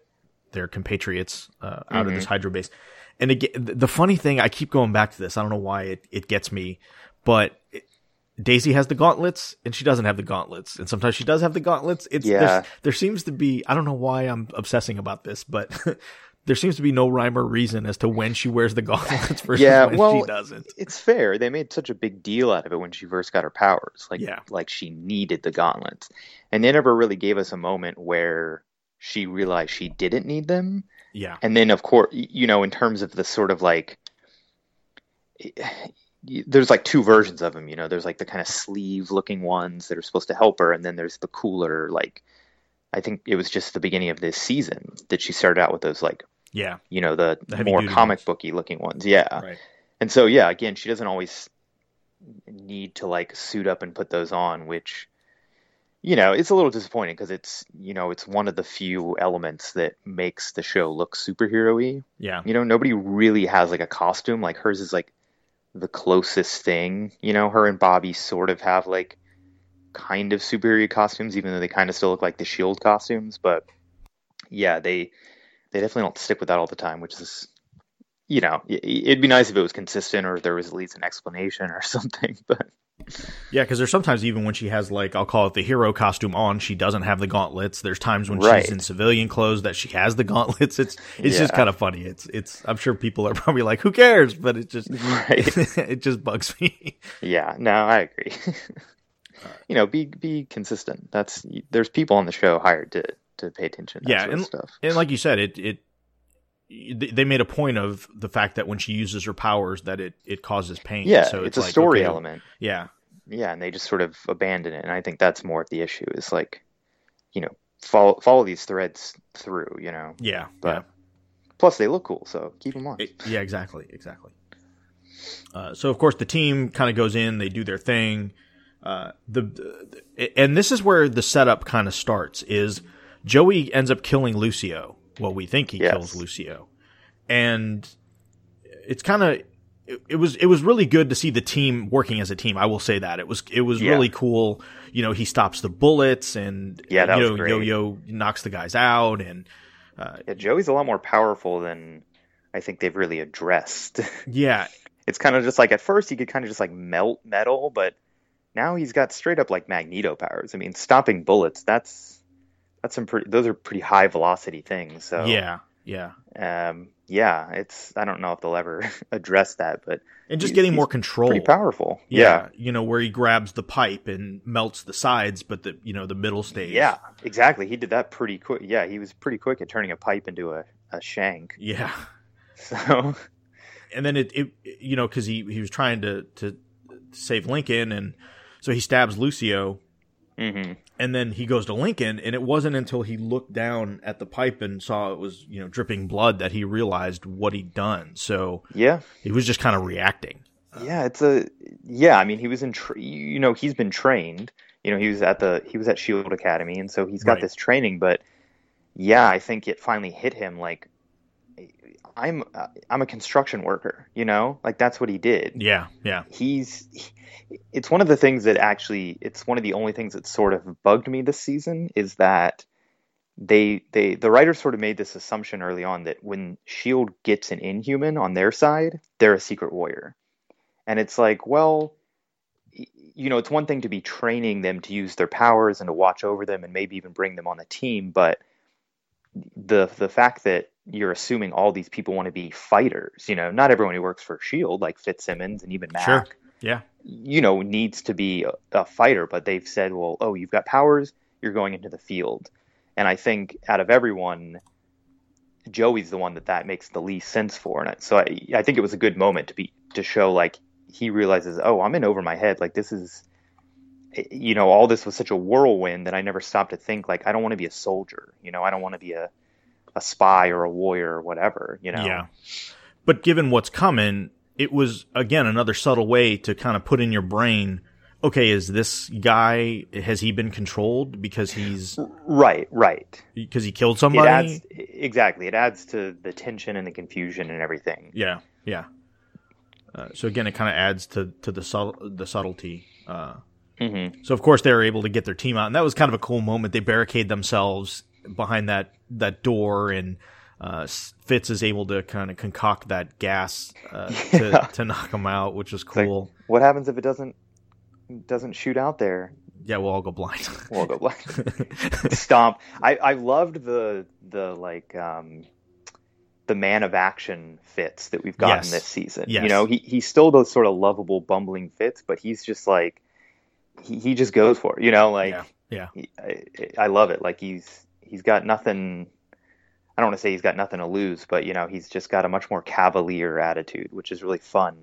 Speaker 3: their compatriots uh, out mm-hmm. of this mm-hmm. Base. And again, the funny thing, I keep going back to this. I don't know why it, it gets me, but Daisy has the gauntlets and she doesn't have the gauntlets. And sometimes she does have the gauntlets. It's, yeah. there seems to be, I don't know why I'm obsessing about this, but there seems to be no rhyme or reason as to when she wears the gauntlets versus yeah, when well, she doesn't.
Speaker 4: It's fair. They made such a big deal out of it when she first got her powers. Like, yeah. like she needed the gauntlets. And they never really gave us a moment where she realized she didn't need them.
Speaker 3: Yeah.
Speaker 4: And then, of course, you know, in terms of the sort of like, there's like two versions of them, you know, there's like the kind of sleeve looking ones that are supposed to help her. And then there's the cooler, like, I think it was just the beginning of this season that she started out with those, like,
Speaker 3: yeah,
Speaker 4: you know, the, the more comic ones. booky looking ones. Yeah. Right. And so, yeah, again, she doesn't always need to like suit up and put those on, which you know, it's a little disappointing because it's you know it's one of the few elements that makes the show look superhero-y.
Speaker 3: Yeah.
Speaker 4: You know, nobody really has like a costume. Like hers is like the closest thing. You know, her and Bobby sort of have like kind of superior costumes, even though they kind of still look like the Shield costumes. But yeah, they they definitely don't stick with that all the time, which is you know, it'd be nice if it was consistent or if there was at least an explanation or something. But
Speaker 3: yeah, because there's sometimes even when she has like I'll call it the hero costume on, she doesn't have the gauntlets. There's times when
Speaker 4: right.
Speaker 3: she's in civilian clothes that she has the gauntlets. It's it's yeah. just kind of funny. It's it's I'm sure people are probably like, who cares? But it just right. it just bugs me.
Speaker 4: Yeah, no, I agree. you know, be be consistent. That's there's people on the show hired to to pay attention.
Speaker 3: yeah, and stuff. And like you said, it it they made a point of the fact that when she uses her powers that it it causes pain.
Speaker 4: Yeah, so it's, it's a like, story okay, element.
Speaker 3: Yeah,
Speaker 4: yeah, and they just sort of abandon it, and I think that's more of the issue. Is like, you know, follow follow these threads through. You know.
Speaker 3: Yeah,
Speaker 4: but
Speaker 3: yeah.
Speaker 4: plus they look cool, so keep them on.
Speaker 3: It, yeah, exactly, exactly. Uh, so of course the team kind of goes in, they do their thing. Uh, the, the and this is where the setup kind of starts. Is Joey ends up killing Lucio well, we think he yes. kills Lucio, and it's kind of it, it, was it was really good to see the team working as a team. I will say that it was it was yeah. really cool. You know, he stops the bullets, and
Speaker 4: yeah, that
Speaker 3: you
Speaker 4: know, Yo
Speaker 3: Yo knocks the guys out, and uh,
Speaker 4: yeah, Joey's a lot more powerful than I think they've really addressed.
Speaker 3: Yeah,
Speaker 4: it's kind of just like at first he could kind of just like melt metal, but now he's got straight up like magneto powers. I mean, stopping bullets that's that's some pretty those are pretty high velocity things so.
Speaker 3: Yeah yeah.
Speaker 4: Um yeah it's i don't know if they'll ever address that but
Speaker 3: and just getting more control.
Speaker 4: pretty powerful.
Speaker 3: Yeah. yeah. you know where he grabs the pipe and melts the sides but the you know the middle stage
Speaker 4: yeah exactly. He did that pretty quick yeah he was pretty quick at turning a pipe into a, a shank.
Speaker 3: Yeah.
Speaker 4: So.
Speaker 3: And then it, it you know because he he was trying to to save lincoln and so he stabs lucio
Speaker 4: Mm-hmm.
Speaker 3: And then he goes to Lincoln, and it wasn't until he looked down at the pipe and saw it was, you know, dripping blood that he realized what he'd done. So
Speaker 4: yeah,
Speaker 3: he was just kind of reacting.
Speaker 4: Yeah, it's a yeah. I mean, he was in, tra- you know, he's been trained. You know, he was at the he was at Shield Academy, and so he's got right. this training. But yeah, I think it finally hit him like I'm uh, I'm a construction worker, you know, like that's what he did.
Speaker 3: Yeah, yeah.
Speaker 4: He's it's one of the things that actually it's one of the only things that sort of bugged me this season is that they they the writers sort of made this assumption early on that when Shield gets an Inhuman on their side, they're a secret warrior, and it's like, well, you know, it's one thing to be training them to use their powers and to watch over them and maybe even bring them on the team, but the the fact that you're assuming all these people want to be fighters, you know, not everyone who works for Shield, like Fitzsimmons and even Mac,
Speaker 3: Sure. Yeah.
Speaker 4: you know, needs to be a, a fighter, but they've said, well, oh, you've got powers, you're going into the field. And I think out of everyone, Joey's the one that that makes the least sense for. And so I, I think it was a good moment to be to show like he realizes, oh, I'm in over my head. Like this is, eh, you know, all this was such a whirlwind that I never stopped to think like I don't want to be a soldier. You know, I don't want to be a a spy or a warrior or whatever. You know.
Speaker 3: Yeah. But given what's coming, it was again another subtle way to kind of put in your brain, okay, is this guy has he been controlled because he's
Speaker 4: Right. Right.
Speaker 3: because he killed
Speaker 4: It
Speaker 3: somebody?
Speaker 4: adds exactly. It adds to the tension and the confusion and everything.
Speaker 3: Yeah, yeah. Uh, so again, it kind of adds to to the subtle the subtlety. Uh,
Speaker 4: hmm
Speaker 3: so of course they were able to get their team out, and that was kind of a cool moment. They barricade themselves behind that that door, and uh, Fitz is able to kind of concoct that gas uh, to
Speaker 4: Yeah.
Speaker 3: to knock him out, which was
Speaker 4: It's like,
Speaker 3: cool.
Speaker 4: what happens if it doesn't doesn't shoot out there?
Speaker 3: yeah, we'll all go blind.
Speaker 4: We'll go black. Stomp. I I loved the the like um the man of action Fitz that we've gotten
Speaker 3: Yes.
Speaker 4: this season.
Speaker 3: Yes.
Speaker 4: You know, he he's still those sort of lovable bumbling Fitz, but he's just like he, he just goes for it. You know, like
Speaker 3: yeah, yeah,
Speaker 4: he, I, I love it. Like he's he's got nothing. I don't want to say he's got nothing to lose, but you know he's just got a much more cavalier attitude, which is really fun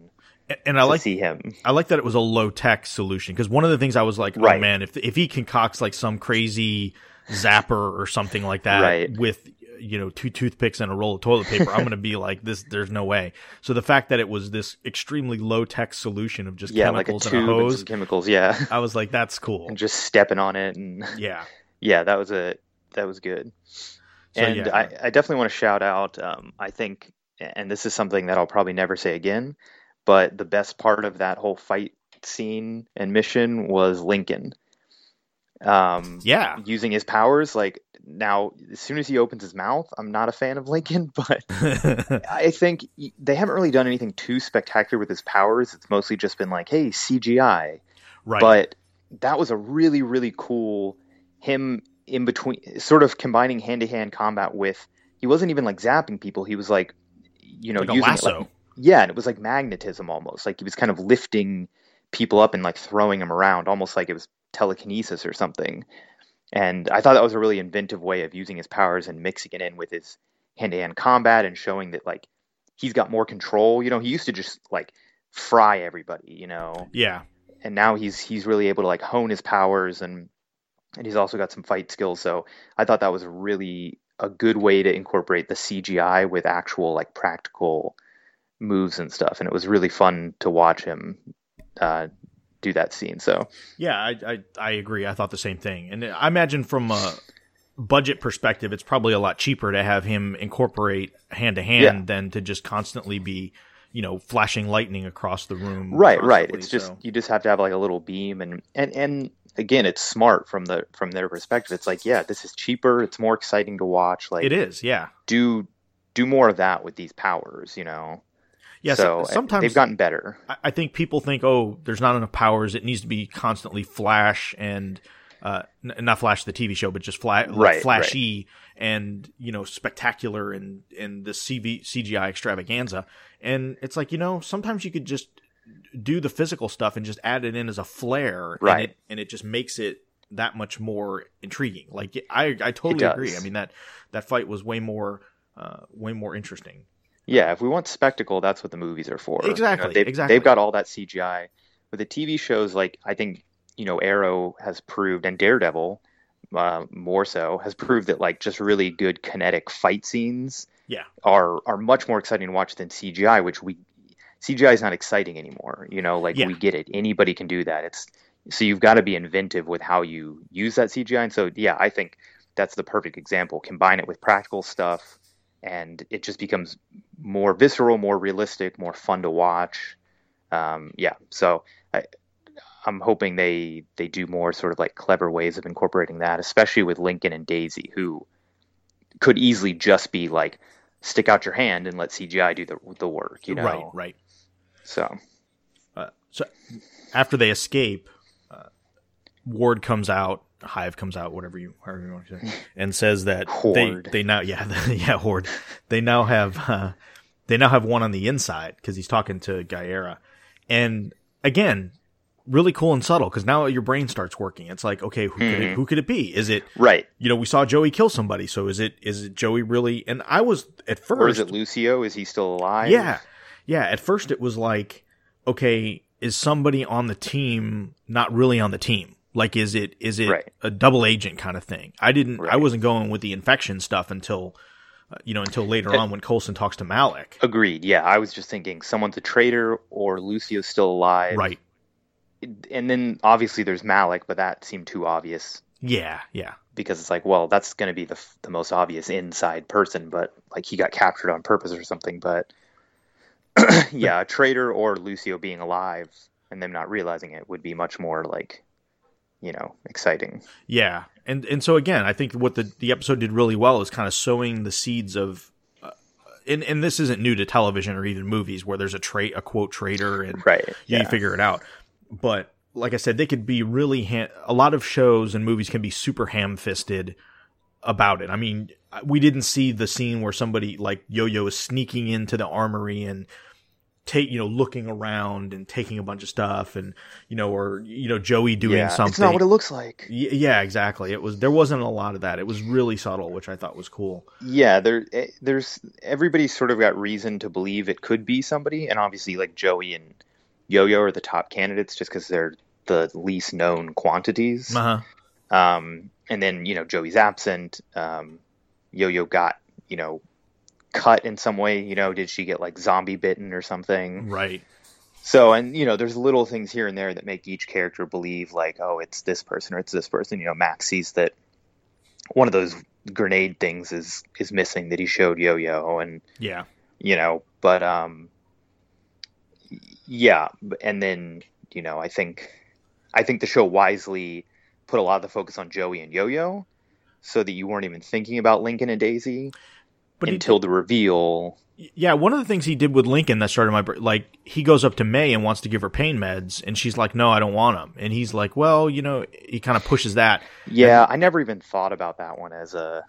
Speaker 3: and I
Speaker 4: to
Speaker 3: like
Speaker 4: see him.
Speaker 3: I like that it was a low tech solution because one of the things I was like, oh
Speaker 4: Right.
Speaker 3: man, if if he concocts like some crazy zapper or something like that
Speaker 4: Right.
Speaker 3: with you know two toothpicks and a roll of toilet paper, I'm gonna be like this. There's no way. So the fact that it was this extremely low tech solution of just
Speaker 4: Yeah, like a
Speaker 3: chemicals and a
Speaker 4: and
Speaker 3: hose,
Speaker 4: some chemicals. Yeah,
Speaker 3: I was like, that's cool.
Speaker 4: and just stepping on it and.
Speaker 3: Yeah,
Speaker 4: yeah, that was a that was good.
Speaker 3: So,
Speaker 4: and
Speaker 3: yeah.
Speaker 4: I, I definitely want to shout out. Um, I think, and this is something that I'll probably never say again, but the best part of that whole fight scene and mission was Lincoln. Um,
Speaker 3: yeah.
Speaker 4: using his powers. Like now, as soon as he opens his mouth, I'm not a fan of Lincoln, but I think they haven't really done anything too spectacular with his powers. It's mostly just been like, hey, CGI
Speaker 3: right.
Speaker 4: but that was a really really cool him in between sort of combining hand-to-hand combat with he wasn't even like zapping people. He was like you know
Speaker 3: like a
Speaker 4: using
Speaker 3: lasso.
Speaker 4: like, yeah and it was like magnetism almost. Like he was kind of lifting people up and like throwing them around almost like it was telekinesis or something. And i thought that was a really inventive way of using his powers and mixing it in with his hand-to-hand combat and showing that like he's got more control. You know he used to just like fry everybody you know?
Speaker 3: Yeah.
Speaker 4: and now he's he's really able to like hone his powers and and he's also got some fight skills so i thought that was really a good way to incorporate the cgi with actual like practical moves and stuff and it was really fun to watch him uh, do that scene so
Speaker 3: Yeah, I, I I agree. I thought the same thing, and I imagine from a budget perspective, it's probably a lot cheaper to have him incorporate hand to hand than to just constantly be, you know, flashing lightning across the room.
Speaker 4: right right it's just you just have to have like a little beam and and and again it's smart from the from their perspective it's like yeah this is cheaper it's more exciting to watch like
Speaker 3: it is. Yeah,
Speaker 4: do do more of that with these powers you know
Speaker 3: yeah.
Speaker 4: so
Speaker 3: so, sometimes
Speaker 4: they've gotten better
Speaker 3: I- think people think, oh, there's not enough powers. It needs to be constantly flash and uh, n- not flash the TV show, but just fla-
Speaker 4: Right,
Speaker 3: flashy and you know spectacular and and the CV- CGI extravaganza. And it's like you know sometimes you could just do the physical stuff and just add it in as a flair, and
Speaker 4: Right.
Speaker 3: it, and it just makes it that much more intriguing. Like I I totally agree. I mean that that fight was way more uh, way more interesting.
Speaker 4: Yeah, if we want spectacle, that's what the movies are for. You know,
Speaker 3: Exactly,
Speaker 4: they've,
Speaker 3: exactly.
Speaker 4: They've got all that CGI. With the TV shows, like I think you know, Arrow has proved, and Daredevil, uh, more so, has proved that like just really good kinetic fight scenes
Speaker 3: Yeah.
Speaker 4: are are much more exciting to watch than CGI, which we CGI is not exciting anymore. You know, like
Speaker 3: Yeah.
Speaker 4: we get it. Anybody can do that. It's so you've got to be inventive with how you use that CGI. And so yeah, I think that's the perfect example. Combine it with practical stuff and it just becomes more visceral, more realistic, more fun to watch. Um, yeah, so I, I'm hoping they they do more sort of like clever ways of incorporating that, especially with Lincoln and Daisy, who could easily just be like stick out your hand and let CGI do the the work, you know?
Speaker 3: Right, right.
Speaker 4: So
Speaker 3: Uh, so after they escape, uh, Ward comes out, Hive comes out, whatever you, however you want to say, and says that
Speaker 4: Horde.
Speaker 3: they they now yeah yeah Horde they now have uh, they now have one on the inside because he's talking to Giyera, and again. Really cool and subtle because now your brain starts working. It's like, okay, who could it, who could it be? Is it
Speaker 4: right,
Speaker 3: you know, we saw Joey kill somebody, so is it is it Joey really? And I was at first,
Speaker 4: or is it Lucio? Is he still alive?
Speaker 3: yeah, yeah. At first, it was like, okay, is somebody on the team not really on the team? Like, is it is it
Speaker 4: Right.
Speaker 3: a double agent kind of thing? I didn't, I wasn't going with the infection stuff until, uh, you know, until later
Speaker 4: Uh,
Speaker 3: on when Coulson talks to Malick.
Speaker 4: Agreed. Yeah, I was just thinking someone's a traitor or Lucio's still alive.
Speaker 3: Right?
Speaker 4: And then obviously there's Malick, but that seemed too obvious
Speaker 3: Yeah, yeah,
Speaker 4: because it's like, well, that's going to be the the most obvious inside person, but like he got captured on purpose or something. But yeah, a traitor or Lucio being alive and them not realizing it would be much more like, you know, exciting.
Speaker 3: yeah. And and so again, I think what the the episode did really well is kind of sowing the seeds of. uh, And, and this isn't new to television or even movies where there's a trait a quote traitor and
Speaker 4: Right.
Speaker 3: you
Speaker 4: Yeah.
Speaker 3: figure it out. But like I said, they could be really ha- a lot of shows and movies can be super ham-fisted about it. I mean, we didn't see the scene where somebody like Yo-Yo is sneaking into the armory and take you know looking around and taking a bunch of stuff and you know or you know Joey doing
Speaker 4: yeah,
Speaker 3: something.
Speaker 4: it's not what it looks like.
Speaker 3: Y- yeah, exactly. It was there wasn't a lot of that. It was really subtle, which I thought was cool.
Speaker 4: Yeah, there, eh, there's everybody's sort of got reason to believe it could be somebody, and obviously, like Joey and Yo-Yo are the top candidates just because they're the least known quantities.
Speaker 3: Uh-huh.
Speaker 4: Um, and then you know Joey's absent. Um, Yo-Yo got you know cut in some way. You know, did she get like zombie bitten or something?
Speaker 3: Right.
Speaker 4: So, and you know, there's little things here and there that make each character believe like, oh, it's this person or it's this person. You know, Mack sees that one of those grenade things is is missing that he showed Yo-Yo, and
Speaker 3: Yeah.
Speaker 4: you know, but um, yeah, and then you know, I think I think the show wisely put a lot of the focus on Joey and Yo-Yo, so that you weren't even thinking about Lincoln and Daisy
Speaker 3: But
Speaker 4: until the reveal.
Speaker 3: Yeah, one of the things he did with Lincoln that started my like he goes up to May and wants to give her pain meds, and she's like, "No, I don't want them." And he's like, "Well, you know," he kind of pushes that.
Speaker 4: Yeah, I never even thought about that one as a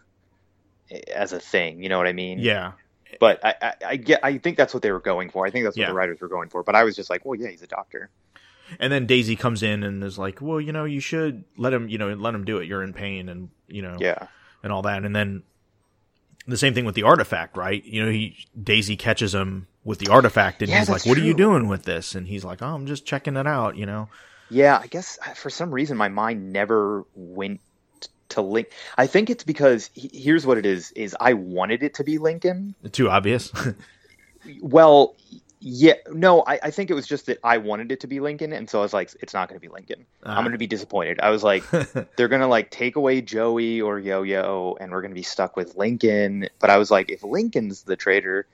Speaker 4: as a thing. You know what I mean?
Speaker 3: Yeah,
Speaker 4: But I, I, I get. I think that's what they were going for. I think that's what
Speaker 3: Yeah.
Speaker 4: the writers were going for. But I was just like, well, yeah, he's a doctor.
Speaker 3: and then Daisy comes in and is like, "Well, you know, you should let him, you know, let him do it. You're in pain, and you know,
Speaker 4: Yeah.
Speaker 3: and all that." And then the same thing with the artifact, right? You know, he Daisy catches him with the artifact, and
Speaker 4: Yeah,
Speaker 3: he's like, "What are you doing with this?" And he's like, "Oh, I'm just checking it out," you know.
Speaker 4: Yeah, I guess for some reason my mind never went to Link. I think it's because he- here's what it is: is I wanted it to be Lincoln.
Speaker 3: Too obvious.
Speaker 4: Well, yeah, no, I, I think it was just that I wanted it to be Lincoln, and so I was like, it's not going to be Lincoln.
Speaker 3: Ah.
Speaker 4: I'm going to be disappointed. I was like, they're going to like take away Joey or Yo Yo, and we're going to be stuck with Lincoln. But I was like, if Lincoln's the traitor,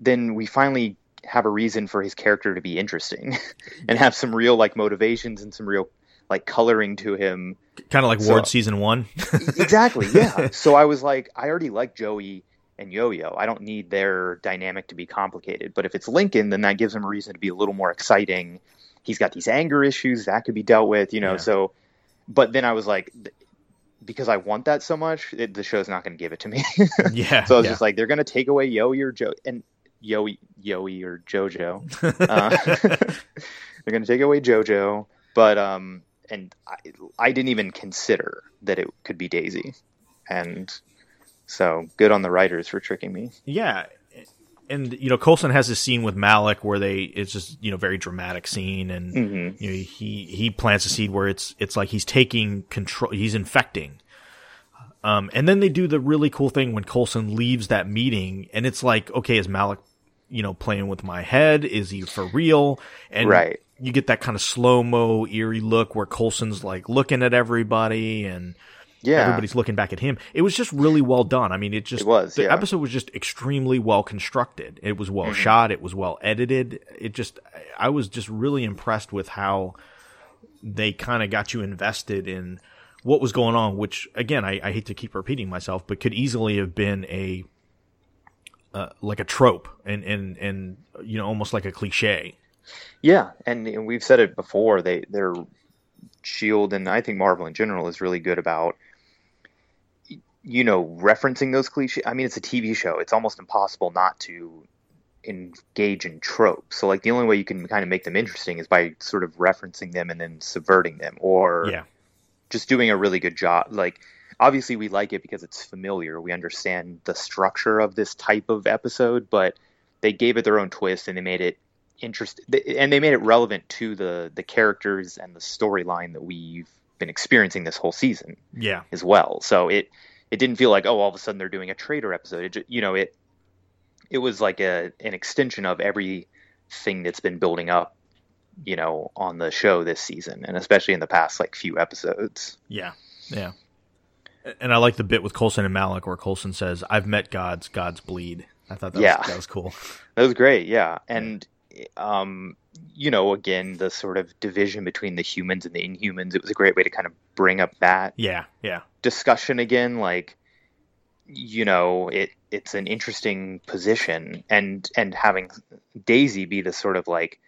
Speaker 4: then we finally have a reason for his character to be interesting and have some real like motivations and some real like coloring to him.
Speaker 3: kind of like
Speaker 4: So-
Speaker 3: Ward season one.
Speaker 4: exactly, yeah. so I was like, I already like Joey and Yo-Yo. I don't need their dynamic to be complicated. But if it's Lincoln, then that gives him a reason to be a little more exciting. He's got these anger issues that could be dealt with, you know.
Speaker 3: Yeah.
Speaker 4: So, but then I was like, because I want that so much, it, the show's not going to give it to me.
Speaker 3: yeah.
Speaker 4: so I was
Speaker 3: yeah.
Speaker 4: just like, they're going to take away Yo-Yo or Joe and Yo Yoey or JoJo. Uh, they're going to take away JoJo, but um, and I, I didn't even consider that it could be Daisy, and so good on the writers for tricking me.
Speaker 3: Yeah. And you know, Coulson has this scene with Malick where they it's just, you know, very dramatic scene and
Speaker 4: Mhm.
Speaker 3: you know, he he plants a seed where it's it's like he's taking control he's infecting. Um and then they do the really cool thing when Coulson leaves that meeting and it's like, okay, is Malick, you know, playing with my head? Is he for real? And
Speaker 4: Right.
Speaker 3: you get that kind of slow mo eerie look where Coulson's like looking at everybody and
Speaker 4: Yeah.
Speaker 3: everybody's looking back at him. It was just really well done. I mean, it just
Speaker 4: It was,
Speaker 3: the
Speaker 4: yeah.
Speaker 3: episode was just extremely well constructed. It was well
Speaker 4: Mm-hmm.
Speaker 3: shot. It was well edited. It just I was just really impressed with how they kind of got you invested in what was going on. Which again, I, I hate to keep repeating myself, but could easily have been a uh, like a trope and and and you know almost like a cliche.
Speaker 4: Yeah, and, and we've said it before. They their Shield and I think Marvel in general is really good about you know referencing those cliches. I mean, it's a TV show. It's almost impossible not to engage in tropes. So like the only way you can kind of make them interesting is by sort of referencing them and then subverting them, or
Speaker 3: Yeah,
Speaker 4: just doing a really good job. Like, obviously, we like it because it's familiar. We understand the structure of this type of episode, but they gave it their own twist and they made it interesting. And they made it relevant to the the characters and the storyline that we've been experiencing this whole season
Speaker 3: yeah,
Speaker 4: as well. So it it didn't feel like oh, all of a sudden they're doing a traitor episode. It you know it it was like a an extension of everything that's been building up you know on the show this season and especially in the past like few episodes
Speaker 3: yeah, yeah. And I like the bit with Coulson and Malick where Coulson says, "I've met gods, gods bleed." I thought that
Speaker 4: Yeah.
Speaker 3: was, that was cool.
Speaker 4: That was great, yeah. And um, you know, again, the sort of division between the humans and the inhumans, it was a great way to kind of bring up that
Speaker 3: Yeah, yeah,
Speaker 4: discussion again. Like, you know, it it's an interesting position and and having Daisy be the sort of like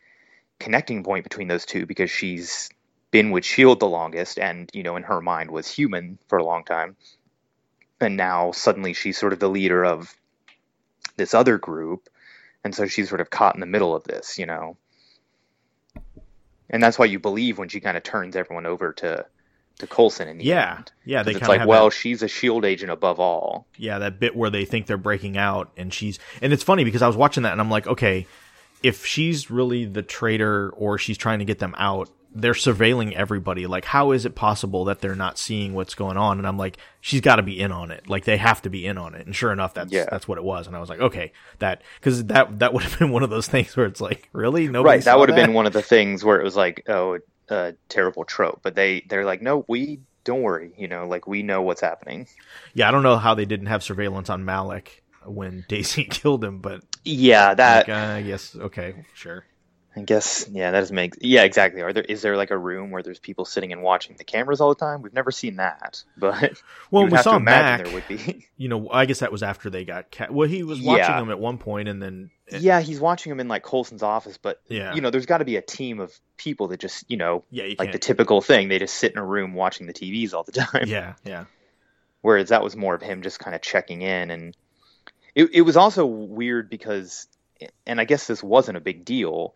Speaker 4: connecting point between those two because she's been with Shield the longest and, you know, in her mind was human for a long time. And now suddenly she's sort of the leader of this other group and so she's sort of caught in the middle of this, you know. And that's why you believe when she kind of turns everyone over to to Coulson in the
Speaker 3: yeah,
Speaker 4: end.
Speaker 3: yeah. They
Speaker 4: it's
Speaker 3: of
Speaker 4: like, well,
Speaker 3: that,
Speaker 4: she's a shield agent above all.
Speaker 3: yeah, that bit where they think they're breaking out, and she's, and it's funny because I was watching that and I'm like, okay, if she's really the traitor or she's trying to get them out, they're surveilling everybody. Like, how is it possible that they're not seeing what's going on? And I'm like, she's got to be in on it. Like, they have to be in on it. And sure enough, that's
Speaker 4: Yeah.
Speaker 3: that's what it was. And I was like, okay, that because that that would have been one of those things where it's like, really, nobody
Speaker 4: right. That would have been one of the things where it was like, oh, a terrible trope. But they they're like, no, we don't worry. You know, like we know what's happening.
Speaker 3: Yeah, I don't know how they didn't have surveillance on Malick when Daisy killed him, but
Speaker 4: Yeah, that
Speaker 3: like, uh, I guess okay, sure.
Speaker 4: I guess yeah, that doesn't make yeah exactly. Are there is there like a room where there's people sitting and watching the cameras all the time? We've never seen that, but
Speaker 3: Well, we
Speaker 4: have
Speaker 3: saw Mack.
Speaker 4: there would be.
Speaker 3: You know, I guess that was after they got cat. Well, he was watching
Speaker 4: Yeah.
Speaker 3: them at one point, and then eh.
Speaker 4: yeah, he's watching them in like Coulson's office, but
Speaker 3: Yeah.
Speaker 4: you know, there's got to be a team of people that just you know
Speaker 3: yeah, you
Speaker 4: like the typical thing. They just sit in a room watching the TVs all the time.
Speaker 3: yeah, yeah,
Speaker 4: Whereas that was more of him just kind of checking in, and it it was also weird because, and I guess this wasn't a big deal,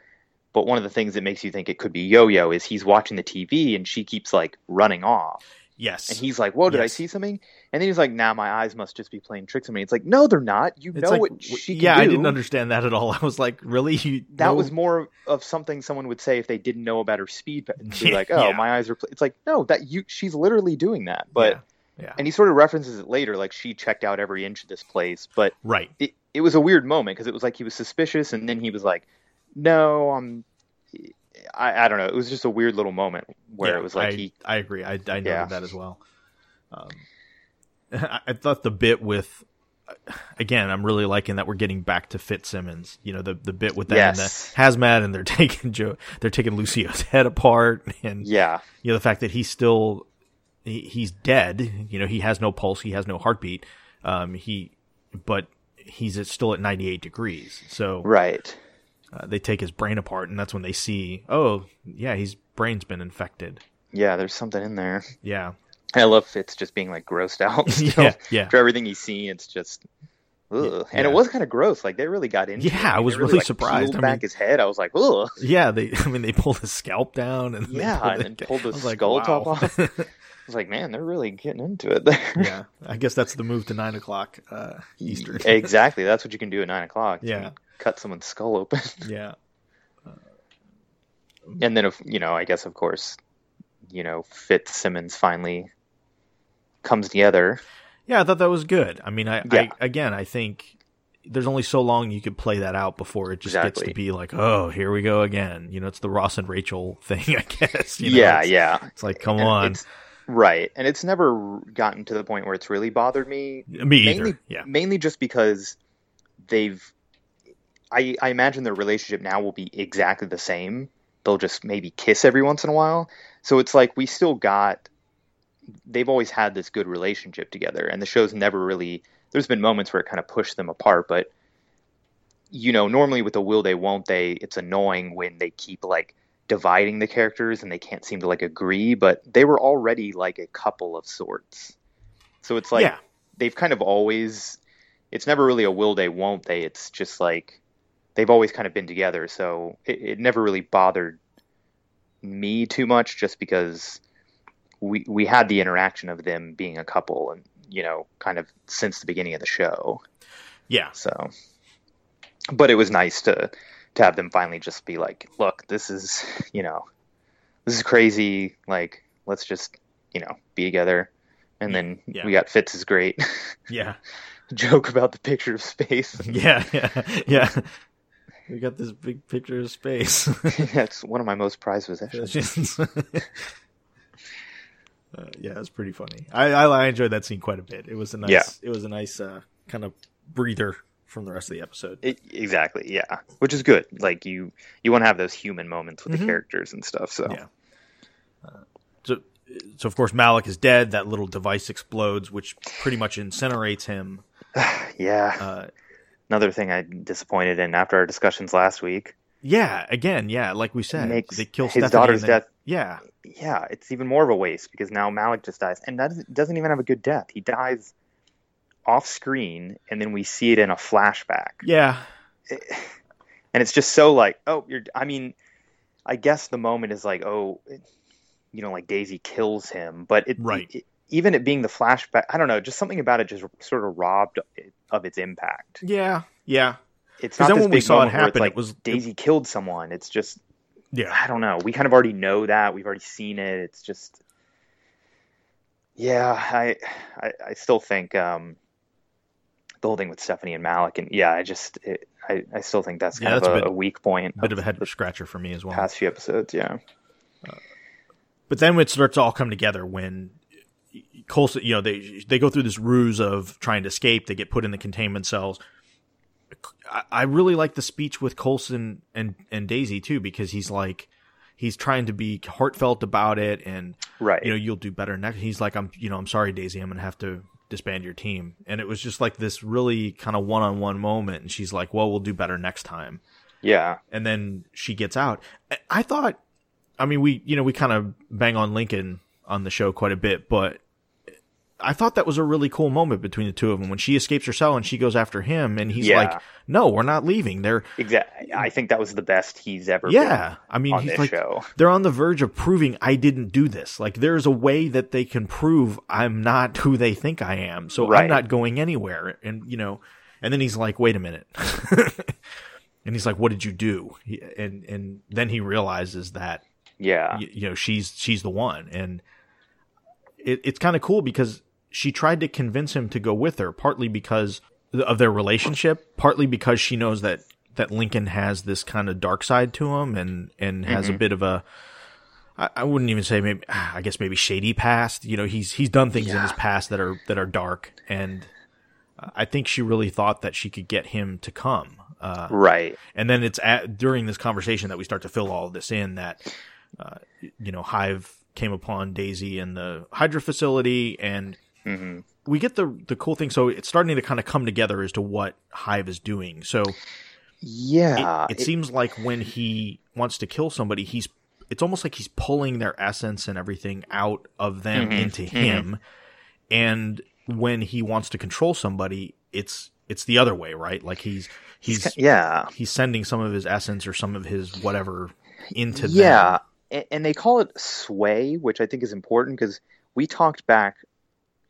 Speaker 4: but one of the things that makes you think it could be Yo-Yo is he's watching the TV and she keeps like running off,
Speaker 3: yes.
Speaker 4: and he's like, "Whoa, did I see something?" And then he's like, "Nah, my eyes must just be playing tricks on me." It's like, no, they're not. You
Speaker 3: It's
Speaker 4: know
Speaker 3: like,
Speaker 4: what she can
Speaker 3: yeah, I didn't understand that at all. I was like, really? You,
Speaker 4: That
Speaker 3: no?
Speaker 4: was more of something someone would say if they didn't know about her speed. Be like, "Oh,
Speaker 3: yeah.
Speaker 4: my eyes are." Pl-. It's like, no, that you. She's literally doing that, but.
Speaker 3: yeah, yeah.
Speaker 4: And he sort of references it later, like she checked out every inch of this place. But
Speaker 3: right.
Speaker 4: it, it was a weird moment because it was like he was suspicious, and then he was like, "No, I'm." I, I don't know. It was just a weird little moment where
Speaker 3: Yeah,
Speaker 4: it was like
Speaker 3: I,
Speaker 4: he.
Speaker 3: I agree. I, I noted
Speaker 4: Yeah.
Speaker 3: that as well. Um, I, I thought the bit with, again, I'm really liking that we're getting back to Fitzsimmons. You know, the the bit with them
Speaker 4: Yes.
Speaker 3: and the hazmat, and they're taking Joe, they're taking Lucio's head apart, and
Speaker 4: Yeah,
Speaker 3: you know the fact that he's still he, he's dead. You know, he has no pulse, he has no heartbeat. Um, he, but he's at, still at 98 degrees. So
Speaker 4: right.
Speaker 3: Uh, they take his brain apart, and that's when they see, oh, yeah, his brain's been infected.
Speaker 4: Yeah, there's something in there.
Speaker 3: Yeah,
Speaker 4: I love Fitz just being like grossed out.
Speaker 3: Yeah, yeah.
Speaker 4: For everything he's seen, it's just. Ugh. And
Speaker 3: Yeah.
Speaker 4: it was kind of gross. Like they really got into.
Speaker 3: Yeah,
Speaker 4: it.
Speaker 3: I was
Speaker 4: They
Speaker 3: really
Speaker 4: like,
Speaker 3: surprised.
Speaker 4: Peeled
Speaker 3: I
Speaker 4: back his head. I was like, ugh.
Speaker 3: Yeah, they. I mean, they pulled his scalp down, and
Speaker 4: Yeah,
Speaker 3: pulled
Speaker 4: and pulled the
Speaker 3: I like,
Speaker 4: skull top
Speaker 3: wow.
Speaker 4: off. I was like, man, they're really getting into it there.
Speaker 3: yeah, I guess that's the move to nine o'clock uh, Eastern.
Speaker 4: exactly. That's what you can do at nine o'clock.
Speaker 3: Yeah.
Speaker 4: Cut someone's skull open.
Speaker 3: yeah,
Speaker 4: and then, if you know, I guess of course, you know, Fitzsimmons finally comes together.
Speaker 3: yeah, I thought that was good. I mean, I,
Speaker 4: Yeah.
Speaker 3: I again, I think there's only so long you could play that out before it just gets to be like, oh, here we go again. You know, it's the Ross and Rachel thing, I guess. You know,
Speaker 4: yeah,
Speaker 3: it's,
Speaker 4: yeah.
Speaker 3: It's like, come
Speaker 4: And
Speaker 3: on.
Speaker 4: Right, and it's never gotten to the point where it's really bothered me.
Speaker 3: Me either.
Speaker 4: mainly,
Speaker 3: yeah.
Speaker 4: mainly just because they've. I I imagine their relationship now will be exactly the same. They'll just maybe kiss every once in a while. So it's like we still got. They've always had this good relationship together, and the show's never really. There's been moments where it kind of pushed them apart, but. You know, normally with the will they won't they, it's annoying when they keep like dividing the characters and they can't seem to like agree, but they were already like a couple of sorts. So it's like
Speaker 3: yeah.
Speaker 4: they've kind of always it's never really a will they won't they it's just like they've always kind of been together so it, it never really bothered me too much just because we we had the interaction of them being a couple and you know kind of since the beginning of the show
Speaker 3: Yeah.
Speaker 4: so but it was nice to to have them finally just be like look this is you know this is crazy like let's just you know be together and then
Speaker 3: Yeah.
Speaker 4: we got Fitz is great
Speaker 3: Yeah.
Speaker 4: joke about the picture of space.
Speaker 3: Yeah. Yeah. Yeah. We got this big picture of space.
Speaker 4: That's one of my most prized possessions.
Speaker 3: uh, yeah, it's pretty funny. I, I I enjoyed that scene quite a bit. It was a nice
Speaker 4: Yeah.
Speaker 3: it was a nice uh, kind of breather from the rest of the episode.
Speaker 4: It, exactly, yeah. Which is good. Like you, you want to have those human moments with
Speaker 3: Mhm.
Speaker 4: the characters and stuff. So
Speaker 3: Yeah. So so of course Malick is dead. That little device explodes, which pretty much incinerates him.
Speaker 4: yeah.
Speaker 3: Uh,
Speaker 4: Another thing I'm disappointed in after our discussions last week.
Speaker 3: yeah, again, yeah, like we said,
Speaker 4: Makes
Speaker 3: they kill
Speaker 4: his
Speaker 3: Stephanie
Speaker 4: daughter's
Speaker 3: then-
Speaker 4: death-
Speaker 3: Yeah,
Speaker 4: Yeah, it's even more of a waste because now Malick just dies, and that doesn't- doesn't even have a good death. He dies off screen, and then we see it in a flashback.
Speaker 3: yeah, eh,
Speaker 4: and it's just so like oh you're i mean i guess the moment is like oh you know like daisy kills him but it,
Speaker 3: Right.
Speaker 4: it- even it being the flashback i don't know just something about it just sort of robbed it of its impact.
Speaker 3: Yeah, yeah,
Speaker 4: It's not
Speaker 3: then
Speaker 4: this
Speaker 3: when we
Speaker 4: big
Speaker 3: saw it
Speaker 4: moment where
Speaker 3: happen,
Speaker 4: like
Speaker 3: it was-
Speaker 4: daisy killed someone. It's just
Speaker 3: yeah.
Speaker 4: i don't know. We kind of already know that. We've already seen it. It's just yeah i i, I still think um the whole thing with stephanie and malick and yeah i just it, I, I still think that's
Speaker 3: Yeah,
Speaker 4: kind
Speaker 3: that's
Speaker 4: of a,
Speaker 3: bit-
Speaker 4: a weak point A
Speaker 3: Bit of a head scratcher for me as well.
Speaker 4: past few episodes yeah.
Speaker 3: But then it starts to all come together when Coulson, you know, they they go through this ruse of trying to escape. They get put in the containment cells. I, I really like the speech with Coulson and and Daisy too because he's like he's trying to be heartfelt about it and
Speaker 4: right
Speaker 3: you know you'll do better next. He's like I'm you know I'm sorry Daisy I'm gonna have to disband your team and it was just like this really kind of one on one moment and she's like well we'll do better next time
Speaker 4: Yeah,
Speaker 3: and then she gets out. I- I thought, I mean, we you know we kind of bang on Lincoln on the show quite a bit, but I thought that was a really cool moment between the two of them when she escapes her cell and she goes after him, and he's
Speaker 4: Yeah.
Speaker 3: like, "No, we're not leaving." They're
Speaker 4: exactly. I think that was the best he's ever
Speaker 3: yeah, I mean,
Speaker 4: on
Speaker 3: he's
Speaker 4: this
Speaker 3: like
Speaker 4: show.
Speaker 3: they're on the verge of proving I didn't do this. Like there's a way that they can prove I'm not who they think I am, so I'm not going anywhere. And you know, and then he's like, "Wait a minute." And he's like, "What did you do?" And and then he realizes that
Speaker 4: Yeah,
Speaker 3: you, you know she's she's the one and it, it's kind of cool because she tried to convince him to go with her partly because of their relationship partly because she knows that that lincoln has this kind of dark side to him and and has a bit of a I, I wouldn't even say maybe I guess maybe shady past. You know, he's he's done things in his past that are that are dark, and I think she really thought that she could get him to come. Uh,
Speaker 4: right.
Speaker 3: and then it's at, during this conversation that we start to fill all of this in that, uh, you know, Hive came upon Daisy in the Hydra facility and
Speaker 4: hmm
Speaker 3: we get the, the cool thing. So it's starting to kind of come together as to what Hive is doing. So it,
Speaker 4: Yeah,
Speaker 3: it seems like when he wants to kill somebody, he's, it's almost like he's pulling their essence and everything out of them
Speaker 4: Mhm,
Speaker 3: into him. And when he wants to control somebody, it's, it's the other way, right? Like he's, he's,
Speaker 4: yeah,
Speaker 3: he's sending some of his essence or some of his whatever into
Speaker 4: yeah.
Speaker 3: them.
Speaker 4: A- And they call it sway, which I think is important because we talked back,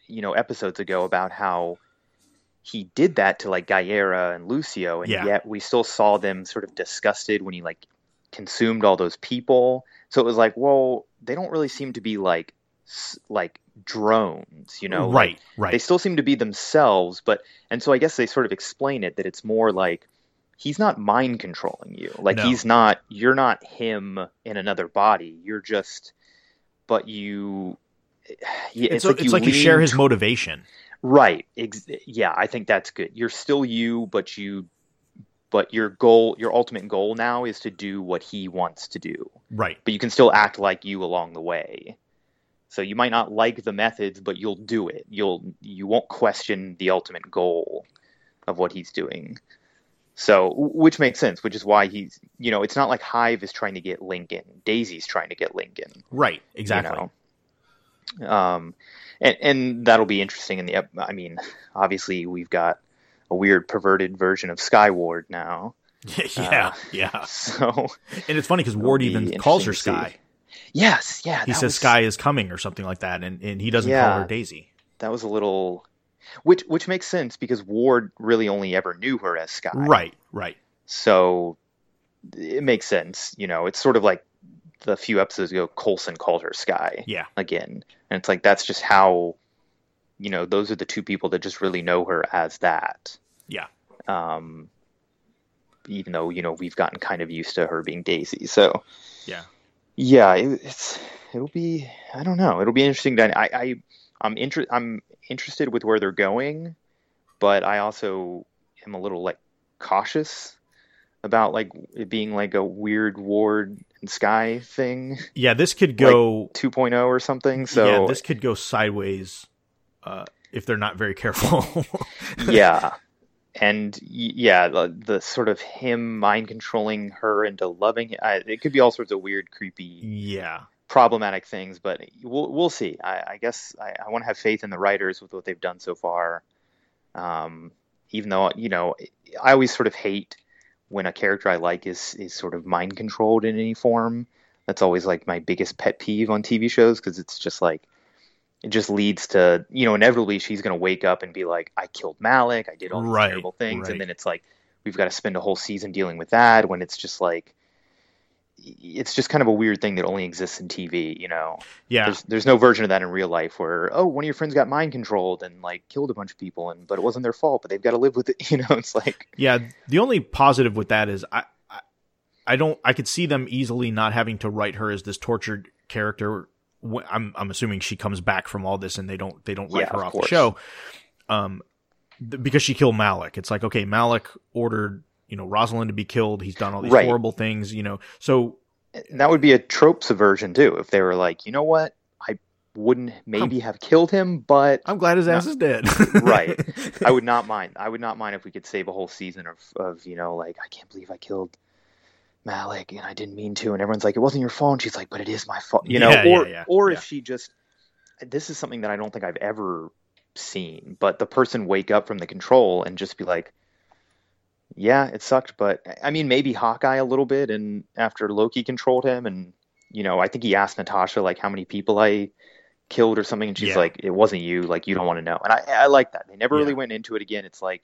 Speaker 4: you know, episodes ago about how he did that to like Giyera and Lucio, and
Speaker 3: Yeah.
Speaker 4: yet we still saw them sort of disgusted when he like consumed all those people. So it was like, well, they don't really seem to be like like drones, you know? Like,
Speaker 3: right, right.
Speaker 4: they still seem to be themselves but and so i guess they sort of explain it that it's more like he's not mind controlling you like
Speaker 3: No.
Speaker 4: he's not you're not him in another body you're just but you yeah,
Speaker 3: it's, like, it's like you share his motivation.
Speaker 4: right. Ex- yeah, I think that's good. You're still you, but you, but your goal, your ultimate goal now is to do what he wants to do.
Speaker 3: Right.
Speaker 4: But you can still act like you along the way. So you might not like the methods, but you'll do it. You'll you won't question the ultimate goal of what he's doing. So, which makes sense, which is why he's, you know, it's not like Hive is trying to get Lincoln. Daisy's trying to get Lincoln.
Speaker 3: Right. Exactly.
Speaker 4: You know? Um, and, and that'll be interesting in the, I mean, obviously we've got a weird perverted version of Skyward now.
Speaker 3: yeah.
Speaker 4: Uh,
Speaker 3: yeah.
Speaker 4: So,
Speaker 3: And it's funny because Ward
Speaker 4: be
Speaker 3: even calls her Sky.
Speaker 4: yes, yeah.
Speaker 3: He says
Speaker 4: was-
Speaker 3: Sky is coming or something like that, and, and he doesn't call her Daisy.
Speaker 4: That was a little, which, which makes sense because Ward really only ever knew her as Sky.
Speaker 3: Right. Right.
Speaker 4: So it makes sense. You know, it's sort of like the few episodes ago, Coulson called her Sky
Speaker 3: Yeah.
Speaker 4: again. And it's like, that's just how, you know, those are the two people that just really know her as that.
Speaker 3: Yeah.
Speaker 4: Um, even though, you know, we've gotten kind of used to her being Daisy. So,
Speaker 3: Yeah.
Speaker 4: yeah, it, it's, it'll be, I don't know. It'll be interesting. To, I, I, I'm inter- I'm interested with where they're going, but I also am a little like cautious about like it being like a weird Ward Sky thing,
Speaker 3: Yeah. This could go.
Speaker 4: 2.0 or something. So
Speaker 3: yeah. This could go sideways uh, if they're not very careful.
Speaker 4: yeah. And yeah, the, the sort of him mind controlling her into loving it, I, it could be all sorts of weird, creepy,
Speaker 3: yeah.
Speaker 4: problematic things, but we'll we'll see. I, I guess I, I want to have faith in the writers with what they've done so far. Um, even though you know, I always sort of hate when a character I like is is sort of mind controlled in any form. That's always like my biggest pet peeve on TV shows because it's just like it just leads to you know inevitably she's going to wake up and be like I killed Malick, I did all these
Speaker 3: Right,
Speaker 4: terrible things,
Speaker 3: right.
Speaker 4: and then it's like we've got to spend a whole season dealing with that when it's just like it's just kind of a weird thing that only exists in TV, you know.
Speaker 3: Yeah.
Speaker 4: There's there's no version of that in real life where oh one of your friends got mind controlled and like killed a bunch of people and but it wasn't their fault but they've got to live with it, you know. It's like
Speaker 3: Yeah, the only positive with that is I, I, I don't, I could see them easily not having to write her as this tortured character. I'm, I'm assuming she comes back from all this and they don't, they don't write
Speaker 4: Yeah,
Speaker 3: her
Speaker 4: of
Speaker 3: off the show. Um, th- because she killed Malick. It's like, okay, Malick ordered, you know, Rosalind to be killed. He's done all these
Speaker 4: Right.
Speaker 3: horrible things, you know. So
Speaker 4: that would be a trope subversion too if they were like you know what I wouldn't maybe have killed him but
Speaker 3: I'm glad his ass is dead.
Speaker 4: Right. I would not mind. I would not mind if we could save a whole season of, of you know, like I can't believe I killed Malick and I didn't mean to, and everyone's like, it wasn't your fault. And she's like, but it is my fault, you know.
Speaker 3: Yeah,
Speaker 4: or
Speaker 3: yeah, yeah,
Speaker 4: or if she just, this is something that I don't think I've ever seen, but the person wake up from the control and just be like, yeah, it sucked, but I mean, maybe Hawkeye a little bit, and after Loki controlled him, and you know, I think he asked Natasha like how many people I killed or something, and she's
Speaker 3: Yeah.
Speaker 4: like, it wasn't you, like you don't want to know, and I I like that. They never
Speaker 3: Yeah.
Speaker 4: really went into it again. It's like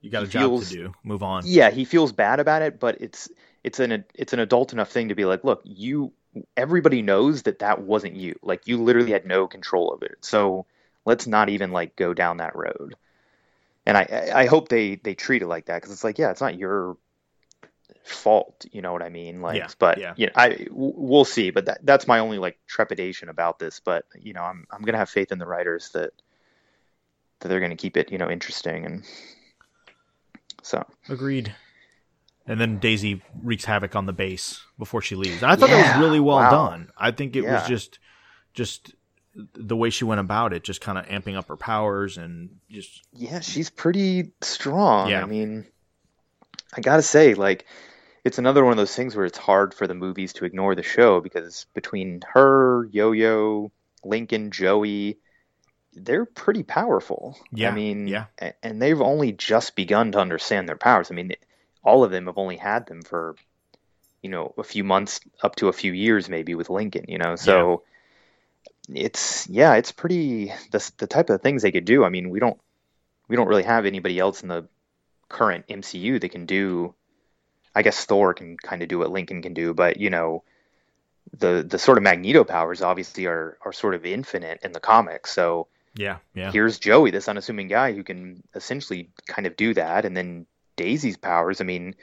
Speaker 3: you got a job
Speaker 4: feels-
Speaker 3: to do. Move on.
Speaker 4: yeah, he feels bad about it, but it's it's an it's an adult enough thing to be like, look, you everybody knows that that wasn't you. Like you literally had no control of it. So let's not even like go down that road. And I I hope they they treat it like that because it's like, yeah, it's not your fault. You know what I mean? Like,
Speaker 3: Yeah,
Speaker 4: but
Speaker 3: yeah.
Speaker 4: you know, I we'll see. But that that's my only like trepidation about this. But you know, I'm I'm gonna have faith in the writers that that they're gonna keep it you know interesting and so.
Speaker 3: Agreed. And then Daisy wreaks havoc on the base before she leaves. I thought that was really well
Speaker 4: wow.
Speaker 3: done. I think it was just just the way she went about it, just kind of amping up her powers and just
Speaker 4: Yeah, she's pretty strong.
Speaker 3: Yeah.
Speaker 4: I mean, I gotta say, like, it's another one of those things where it's hard for the movies to ignore the show because between her, Yo Yo, Lincoln, Joey, they're pretty powerful.
Speaker 3: Yeah,
Speaker 4: I mean,
Speaker 3: yeah.
Speaker 4: and they've only just begun to understand their powers. I mean, all of them have only had them for, you know, a few months up to a few years, maybe with Lincoln, you know, so. It's yeah, it's pretty the the type of things they could do. I mean, we don't we don't really have anybody else in the current MCU that can do. I guess Thor can kind of do what Lincoln can do, but you know, the the sort of Magneto powers obviously are are sort of infinite in the comics. So
Speaker 3: yeah, yeah.
Speaker 4: here's Joey, this unassuming guy who can essentially kind of do that, and then Daisy's powers. I mean,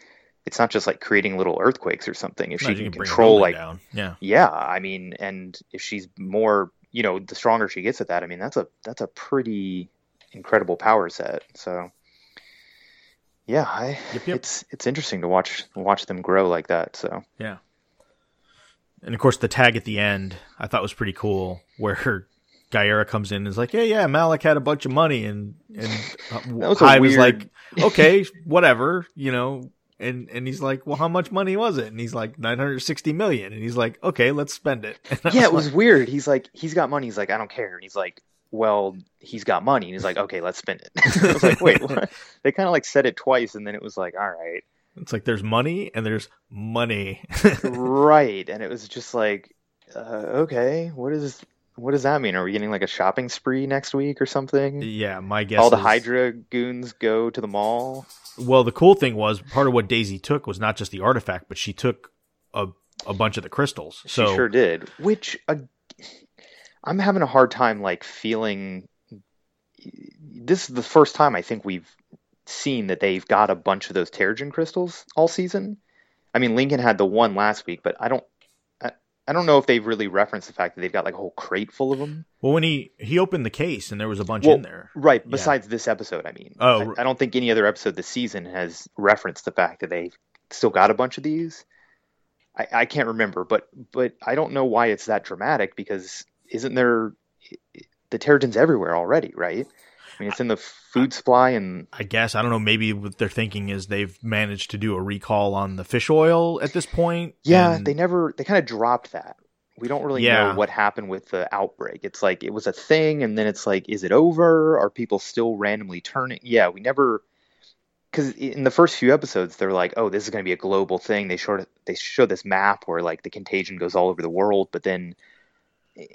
Speaker 4: it's not just like creating little earthquakes or something. If she can
Speaker 3: a
Speaker 4: control like
Speaker 3: down. Yeah.
Speaker 4: yeah, I mean, and if she's more, you know, the stronger she gets at that, I mean, that's a that's a pretty incredible power set. So, yeah, I,
Speaker 3: Yep, yep.
Speaker 4: it's it's interesting to watch watch them grow like that. So,
Speaker 3: Yeah. And of course, the tag at the end I thought was pretty cool, where Giyera comes in and is like, "Hey, yeah, Malick had a bunch of money," and and uh,
Speaker 4: was
Speaker 3: is like, "Okay, whatever," you know. And and he's like, "Well, how much money was it?" And he's like, 960 million. And he's like, "Okay, let's spend it."
Speaker 4: Yeah, it
Speaker 3: like,
Speaker 4: was weird. He's like, he's got money. He's like, I don't care. And he's like, well, he's got money. And he's like, okay, let's spend it. I was like, wait, what? They kind of like said it twice, and then it was like, all right,
Speaker 3: It's like there's money and there's money.
Speaker 4: right. And it was just like, uh, okay, what is what does that mean? Are we getting like a shopping spree next week or something?
Speaker 3: yeah, my guess.
Speaker 4: All the
Speaker 3: is-
Speaker 4: Hydra goons go to the mall.
Speaker 3: Well, the cool thing was part of what Daisy took was not just the artifact, but she took a a bunch of the crystals. So
Speaker 4: she sure did. Which uh, I'm having a hard time like feeling. This is the first time I think we've seen that they've got a bunch of those Terrigen crystals all season. I mean, Lincoln had the one last week, but I don't. I, don't know if they've really referenced the fact that they've got like a whole crate full of them.
Speaker 3: Well, when he he opened the case and there was a bunch
Speaker 4: Well,
Speaker 3: in there.
Speaker 4: Right.
Speaker 3: Yeah.
Speaker 4: Besides this episode, I mean.
Speaker 3: Oh,
Speaker 4: I, I don't think any other episode this season has referenced the fact that they've still got a bunch of these. I, I can't remember, but but I don't know why it's that dramatic because isn't there the Terrigen's everywhere already, right? I mean, it's in the food supply and
Speaker 3: I guess I don't know. Maybe what they're thinking is they've managed to do a recall on the fish oil at this point.
Speaker 4: yeah,
Speaker 3: and-
Speaker 4: they never they kind of dropped that. We don't really
Speaker 3: Yeah.
Speaker 4: know what happened with the outbreak. It's like it was a thing, and then it's like, is it over? Are people still randomly turning? Yeah, we never. Because in the first few episodes, they're like, "Oh, this is going to be a global thing." They showed they show this map where like the contagion goes all over the world, but then,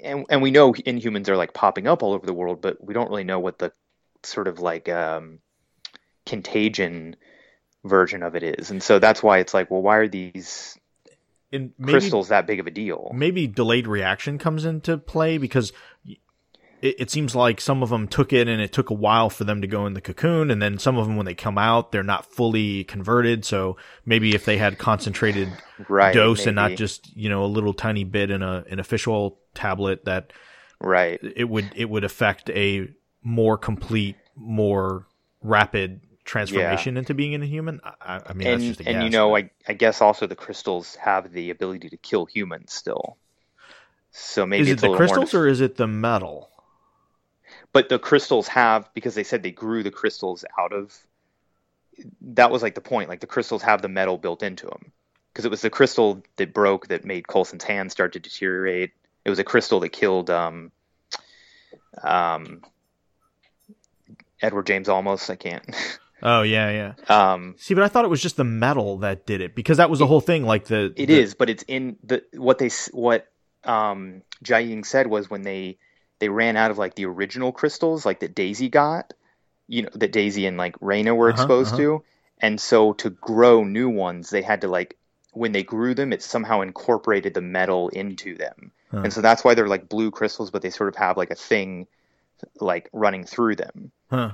Speaker 4: and and we know Inhumans are like popping up all over the world, but we don't really know what the sort of like um, contagion version of it is, and so that's why it's like, well, why are these
Speaker 3: maybe,
Speaker 4: crystals that big of a deal?
Speaker 3: Maybe delayed reaction comes into play because it, it seems like some of them took it and it took a while for them to go in the cocoon, and then some of them when they come out they're not fully converted. So maybe if they had concentrated
Speaker 4: Right,
Speaker 3: dose and not just you know a little tiny bit in a in a fish oil tablet that
Speaker 4: Right.
Speaker 3: it would it would affect a more complete, more rapid transformation into being in a human. I, I mean, that's
Speaker 4: and
Speaker 3: just a
Speaker 4: and you know, I I guess also the crystals have the ability to kill humans still. So maybe
Speaker 3: is it the crystals
Speaker 4: more.
Speaker 3: or is it the metal?
Speaker 4: But the crystals have because they said they grew the crystals out of. That was like the point. Like the crystals have the metal built into them because it was the crystal that broke that made Coulson's hand start to deteriorate. It was a crystal that killed um, um, Edward James Olmos. I can't.
Speaker 3: Oh yeah, yeah.
Speaker 4: um,
Speaker 3: See, but I thought it was just the metal that did it because that was the whole thing. Like the
Speaker 4: It
Speaker 3: the-
Speaker 4: is, but it's in the what they what um Jiaying said was when they they ran out of like the original crystals like that Daisy got, you know, that Daisy and like Raina were
Speaker 3: Uh-huh,
Speaker 4: exposed
Speaker 3: uh-huh.
Speaker 4: to, and so to grow new ones, they had to like when they grew them, it somehow incorporated the metal into them,
Speaker 3: Huh.
Speaker 4: and so that's why they're like blue crystals, but they sort of have like a thing like running through them
Speaker 3: Huh.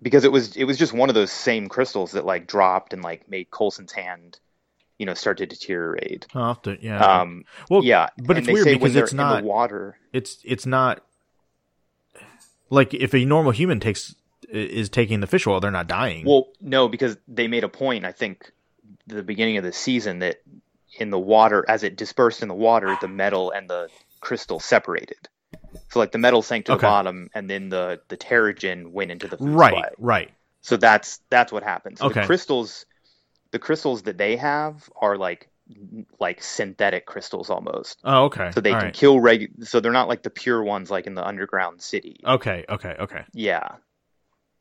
Speaker 4: because it was it was just one of those same crystals that like dropped and like made Coulson's hand, you know, start to deteriorate.
Speaker 3: I'll have to, yeah.
Speaker 4: Um,
Speaker 3: well,
Speaker 4: yeah,
Speaker 3: but
Speaker 4: and
Speaker 3: it's weird because it's
Speaker 4: in
Speaker 3: not.
Speaker 4: the water.
Speaker 3: It's it's not like if a normal human takes is taking the fish oil, they're not dying.
Speaker 4: Well, no, because they made a point. I think the beginning of the season that in the water, as it dispersed in the water, the metal and the crystal separated. So like the metal sank to
Speaker 3: Okay.
Speaker 4: the bottom, and then the the Terrigen went into the food
Speaker 3: right,
Speaker 4: supply.
Speaker 3: right.
Speaker 4: So that's that's what happens. So
Speaker 3: Okay.
Speaker 4: the crystals, the crystals that they have are like like synthetic crystals almost.
Speaker 3: Oh, okay.
Speaker 4: So they
Speaker 3: All
Speaker 4: can
Speaker 3: right.
Speaker 4: kill reg. So they're not like the pure ones like in the underground city.
Speaker 3: Okay, okay, okay.
Speaker 4: Yeah.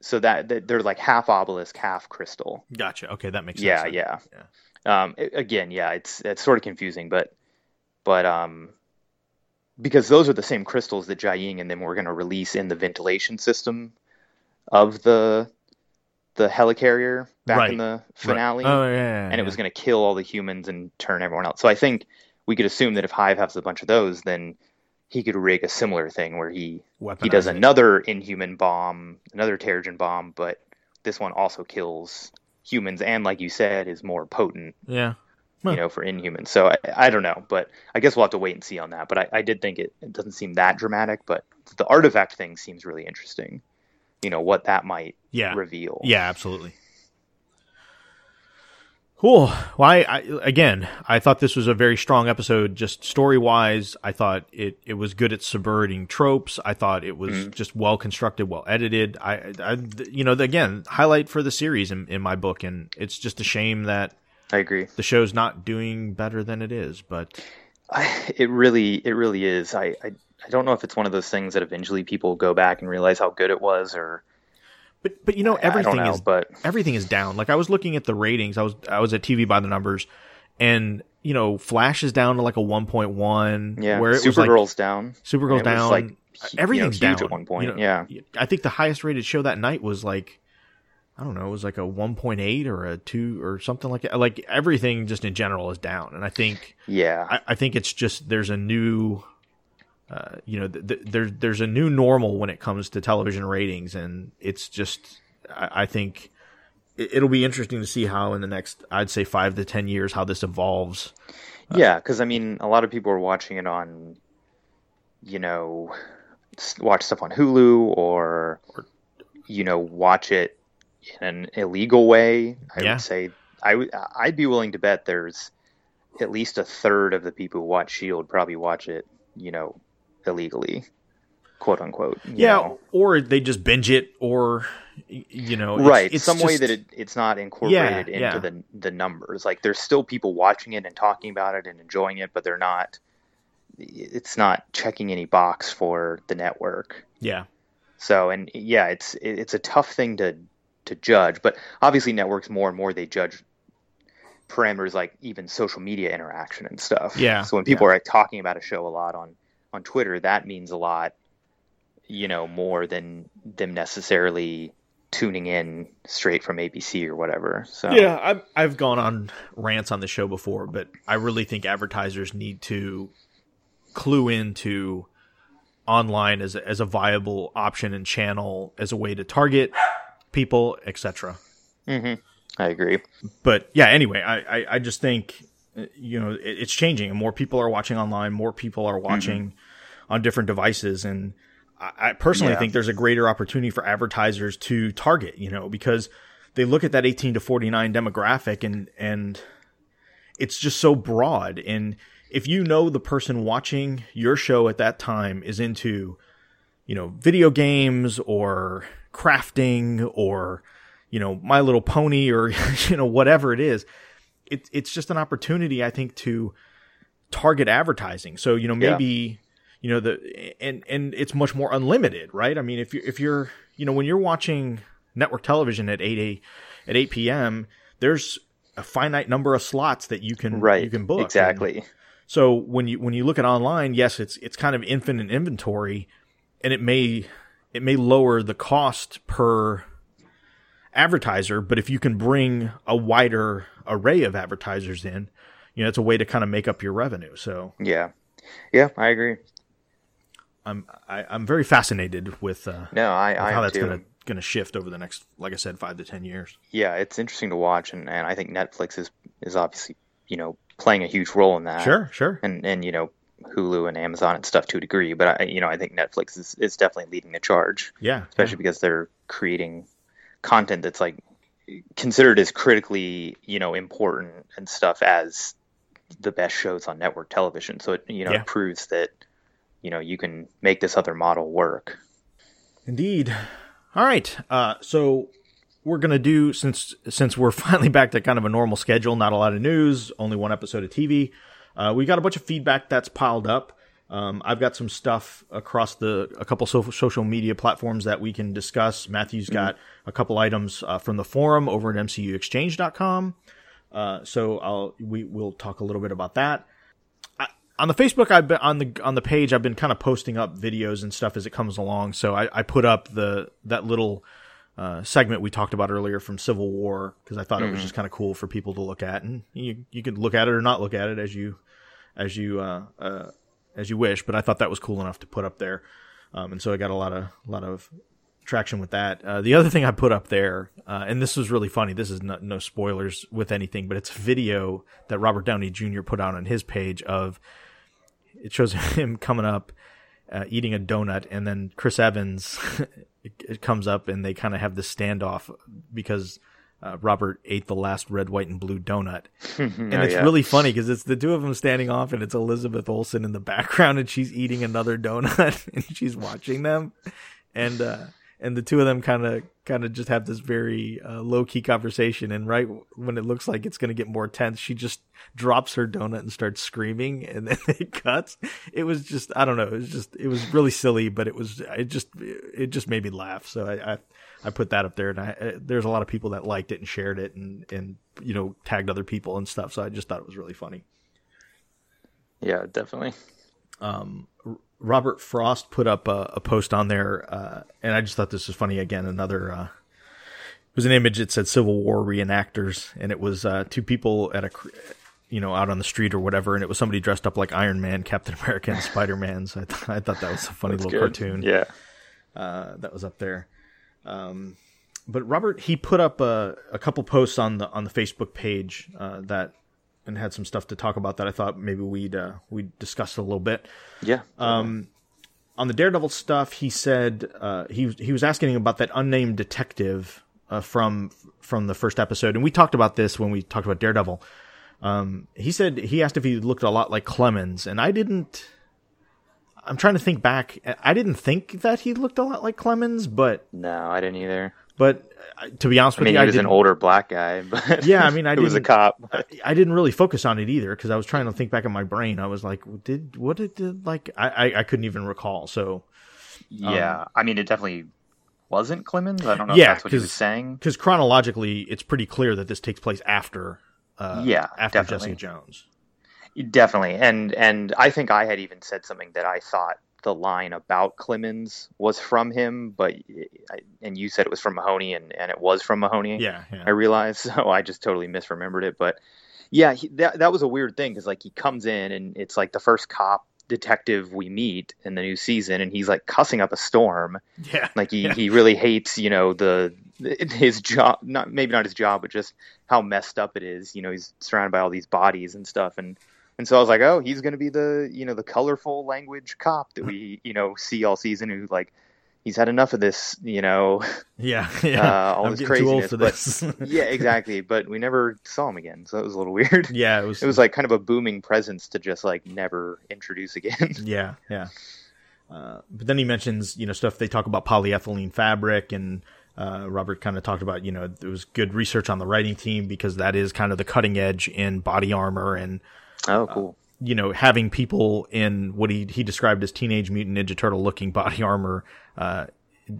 Speaker 4: So that, that they're like half obelisk, half crystal.
Speaker 3: Gotcha. Okay, that makes
Speaker 4: Yeah,
Speaker 3: sense.
Speaker 4: yeah.
Speaker 3: Yeah.
Speaker 4: Um, a- again, yeah, it's it's sort of confusing, but but um, because those are the same crystals that Jiaying and them were going to release in the ventilation system of the the helicarrier back in the finale,
Speaker 3: Right. Oh, yeah, yeah,
Speaker 4: and it was going to kill all the humans and turn everyone out. So I think we could assume that if Hive has a bunch of those, then he could rig a similar thing where he he does
Speaker 3: it.
Speaker 4: another inhuman bomb, another Terrigen bomb, but this one also kills humans and, like you said, is more potent.
Speaker 3: Yeah.
Speaker 4: You know, for Inhumans. So I, I don't know, but I guess we'll have to wait and see on that. But I, I did think it, it doesn't seem that dramatic, but the artifact thing seems really interesting. You know what that might
Speaker 3: Yeah.
Speaker 4: reveal.
Speaker 3: Yeah, absolutely. Cool. Well, I, I again, I thought this was a very strong episode, just story wise. I thought it, it was good at subverting tropes. I thought it was mm-hmm. just well constructed, well edited. I, I, you know, again, highlight for the series in, in my book, and it's just a shame that
Speaker 4: I agree.
Speaker 3: the show's not doing better than it is. But
Speaker 4: I, it really, it really is. I, I, I don't know if it's one of those things that eventually people go back and realize how good it was, or
Speaker 3: but but you know, everything
Speaker 4: know.
Speaker 3: is
Speaker 4: but
Speaker 3: everything is down. Like I was looking at the ratings. I was I was at TV by the numbers, and you know, Flash is down to like a one point one.
Speaker 4: yeah,
Speaker 3: where it was like
Speaker 4: Supergirl's down.
Speaker 3: Supergirl's down.
Speaker 4: like, hu- you know,
Speaker 3: everything's
Speaker 4: huge
Speaker 3: down
Speaker 4: at one point.
Speaker 3: You know,
Speaker 4: yeah,
Speaker 3: I think the highest rated show that night was like. I don't know. It was like a 1.8 or a two or something like that. Like everything, just in general, is down, and I think
Speaker 4: yeah,
Speaker 3: I, I think it's just there's a new, uh, you know, th- th- there's there's a new normal when it comes to television ratings, and it's just I, I think it, it'll be interesting to see how in the next I'd say five to ten years how this evolves.
Speaker 4: yeah. Because I mean, a lot of people are watching it on, you know, watch stuff on Hulu or, or you know, watch it in an illegal way. I
Speaker 3: Yeah.
Speaker 4: would say I would I'd be willing to bet there's at least a third of the people who watch Shield probably watch it, you know, illegally, quote unquote.
Speaker 3: Yeah,
Speaker 4: know.
Speaker 3: or they just binge it, or you know, it's-
Speaker 4: right
Speaker 3: It's
Speaker 4: some way that it, it's not incorporated into
Speaker 3: yeah.
Speaker 4: the the numbers like there's still people watching it and talking about it and enjoying it but they're not it's not checking any box for the network
Speaker 3: yeah,
Speaker 4: so and yeah it's it's a tough thing to to judge but obviously networks more and more they judge parameters like even social media interaction and stuff
Speaker 3: Yeah,
Speaker 4: so when people are talking about a show a lot on on twitter that means a lot you know more than them necessarily tuning in straight from abc or whatever so
Speaker 3: yeah. I've I've gone on rants on the show before, but I really think advertisers need to clue into online as a, as a viable option and channel as a way to target people, etc. Mm-hmm.
Speaker 4: i agree
Speaker 3: But yeah, anyway, I, I, I just think you know it, it's changing, and more people are watching online. More people are mm-hmm. watching on different devices, and I, I personally
Speaker 4: Yeah.
Speaker 3: think there's a greater opportunity for advertisers to target. You know, because they look at that 18 to 49 demographic, and and it's just so broad. And if you know the person watching your show at that time is into you know, video games or crafting or, you know, My Little Pony or, you know, whatever it is. It, it's just an opportunity, I think, to target advertising. So, you know,
Speaker 4: Yeah.
Speaker 3: maybe, you know, the, and, and it's much more unlimited, right? I mean, if you if you're, you know, when you're watching network television at 8 a, at 8 p.m., there's a finite number of slots that you can,
Speaker 4: right
Speaker 3: you can book. And-
Speaker 4: exactly
Speaker 3: so when you when you look at online, yes, it's it's kind of infinite inventory, and it may it may lower the cost per advertiser, but if you can bring a wider array of advertisers in, you know, it's a way to kind of make up your revenue. So
Speaker 4: yeah yeah i agree
Speaker 3: I'm I, I'm very fascinated with, uh,
Speaker 4: no i,
Speaker 3: with
Speaker 4: I
Speaker 3: how
Speaker 4: am
Speaker 3: that's
Speaker 4: too.
Speaker 3: gonna gonna shift over the next, like I said, five to ten years.
Speaker 4: yeah it's interesting to watch and, and i think netflix is is obviously you know playing a huge role in that
Speaker 3: Sure, sure.
Speaker 4: and and you know hulu and amazon and stuff to a degree but i you know i think netflix is, is definitely leading the charge
Speaker 3: Yeah,
Speaker 4: especially because they're creating content that's like considered as critically you know important and stuff as the best shows on network television so it you know
Speaker 3: Yeah.
Speaker 4: it proves that you know you can make this other model work
Speaker 3: Indeed. All right. Uh, so we're gonna do since since we're finally back to kind of a normal schedule, not a lot of news, only one episode of TV. Uh, we got a bunch of feedback that's piled up. Um, I've got some stuff across the a couple so- social media platforms that we can discuss. Matthew's got a couple items uh, from the forum over at mcuexchange.com. Uh, so I'll we will talk a little bit about that on the Facebook, I've been on the on the page. I've been kind of posting up videos and stuff as it comes along. So I, I put up the that little uh, segment we talked about earlier from Civil War because I thought it was just kind of cool for people to look at, and you you could look at it or not look at it as you as you uh, uh, as you wish. But I thought that was cool enough to put up there, um, and so I got a lot of a lot of traction with that. Uh, the other thing I put up there, uh, and this was really funny. This is not, no spoilers with anything, but it's a video that Robert Downey Jr. put out on his page of. It shows him coming up, uh, eating a donut, and then Chris Evans it, it comes up, and they kind of have this standoff because uh, Robert ate the last red, white, and blue donut, and
Speaker 4: Oh,
Speaker 3: it's
Speaker 4: yeah.
Speaker 3: really funny because it's the two of them standing off, and it's Elizabeth Olsen in the background, and she's eating another donut, and she's watching them, and uh, and the two of them kind of kind of just have this very uh, low key conversation, and right when it looks like it's going to get more tense, she just drops her donut and starts screaming, and then it cuts. It was just I don't know, it was just it was really silly, but it was it just it just made me laugh. So I. I I put that up there, and I, uh, there's a lot of people that liked it and shared it, and and you know tagged other people and stuff. So I just thought it was really funny.
Speaker 4: Yeah, definitely.
Speaker 3: Robert Frost put up a, a post on there, uh, and I just thought this was funny. Again, another uh, it was an image that said Civil War reenactors, and it was uh, two people at a cr- you know out on the street or whatever, and it was somebody dressed up like Iron Man, Captain America, and Spider Man. So I, th- I thought that was a funny
Speaker 4: That's
Speaker 3: little
Speaker 4: good.
Speaker 3: cartoon.
Speaker 4: Yeah.
Speaker 3: uh, that was up there. Um, but Robert, he put up a, a couple posts on the on the Facebook page uh, that and had some stuff to talk about that I thought maybe we'd uh, we'd discuss a little bit.
Speaker 4: Yeah.
Speaker 3: Um, on the Daredevil stuff, he said uh, he he was asking about that unnamed detective uh, from from the first episode, and we talked about this when we talked about Daredevil. Um, he said he asked if he looked a lot like Clemons, and I didn't. I'm trying to think back. I didn't think that he looked a lot like Clemons, but
Speaker 4: no, I didn't either.
Speaker 3: but uh, to be honest
Speaker 4: I
Speaker 3: with
Speaker 4: mean,
Speaker 3: you,
Speaker 4: he
Speaker 3: I
Speaker 4: was an older black guy, but
Speaker 3: Yeah, I mean, I
Speaker 4: was a cop.
Speaker 3: I didn't really focus on it either because I was trying to think back in my brain. I was like, did what did it like? I, I I couldn't even recall. So
Speaker 4: yeah, I mean, it definitely wasn't Clemons. I don't know
Speaker 3: Yeah,
Speaker 4: if that's what he was saying.
Speaker 3: because chronologically, it's pretty clear that this takes place after. Uh,
Speaker 4: Yeah,
Speaker 3: after
Speaker 4: definitely.
Speaker 3: Jessica Jones.
Speaker 4: Definitely, and and I think I had even said something that I thought the line about Clemons was from him, but and you said it was from Mahoney, and and it was from Mahoney.
Speaker 3: Yeah, yeah.
Speaker 4: I realized, so I just totally misremembered it. But yeah, he, that that was a weird thing because like he comes in and it's like the first cop detective we meet in the new season, and he's like cussing up a storm.
Speaker 3: yeah.
Speaker 4: Like he,
Speaker 3: Yeah.
Speaker 4: he really hates, you know, the his job, not maybe not his job, but just how messed up it is. You know, he's surrounded by all these bodies and stuff, and and so I was like, oh, he's gonna be the you know the colorful language cop that we you know see all season who like he's had enough of this, you know,
Speaker 3: Yeah, yeah.
Speaker 4: uh, all
Speaker 3: I'm
Speaker 4: this
Speaker 3: getting too old
Speaker 4: craziness.
Speaker 3: for
Speaker 4: but yeah, exactly. But we never saw him again, so it was a little weird.
Speaker 3: yeah, it was.
Speaker 4: It was like kind of a booming presence to just like never introduce again.
Speaker 3: Yeah, yeah. Uh, but then he mentions, you know, stuff they talk about polyethylene fabric, and uh, Robert kind of talked about, you know, there was good research on the writing team because that is kind of the cutting edge in body armor and
Speaker 4: oh, cool.
Speaker 3: you know having people in what he he described as teenage mutant ninja turtle looking body armor. Uh,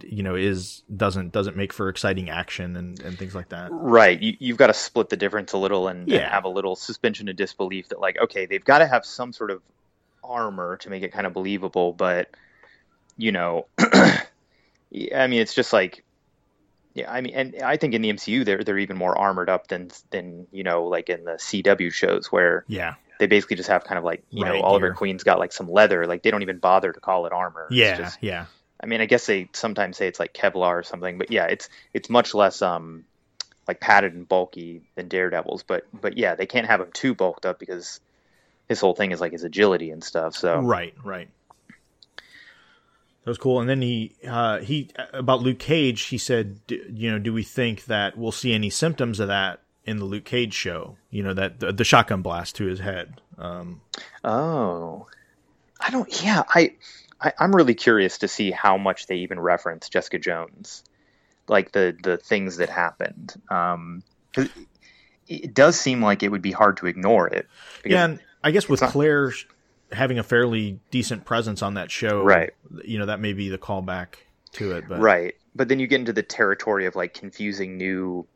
Speaker 3: you know, is doesn't doesn't make for exciting action and, and things like that.
Speaker 4: Right. You, you've got to split the difference a little and, and have a little suspension of disbelief that, like, okay, they've got to have some sort of armor to make it kind of believable, but, you know, I mean, it's just like, yeah, I mean, and I think in the MCU they're they're even more armored up than than you know, like in the CW shows where
Speaker 3: Yeah,
Speaker 4: they basically just have kind of like you
Speaker 3: Right,
Speaker 4: know, Oliver
Speaker 3: gear.
Speaker 4: Queen's got like some leather, like they don't even bother to call it armor. It's
Speaker 3: yeah,
Speaker 4: just-
Speaker 3: yeah,
Speaker 4: I mean, I guess they sometimes say it's like Kevlar or something, but yeah, it's it's much less um like padded and bulky than Daredevil's, but but yeah, they can't have him too bulked up because his whole thing is like his agility and stuff. So
Speaker 3: Right, right. That was cool. And then he uh, he about Luke Cage. He said, d- you know, do we think that we'll see any symptoms of that in the Luke Cage show? You know, that the, the shotgun blast to his head. Um,
Speaker 4: oh, I don't. Yeah, I, I I'm really curious to see how much they even reference Jessica Jones, like the the things that happened. Um, it does seem like it would be hard to ignore it.
Speaker 3: yeah, and I guess with
Speaker 4: not-
Speaker 3: Claire having a fairly decent presence on that show,
Speaker 4: Right.
Speaker 3: You know, that may be the callback to it. But
Speaker 4: Right. But then you get into the territory of like confusing new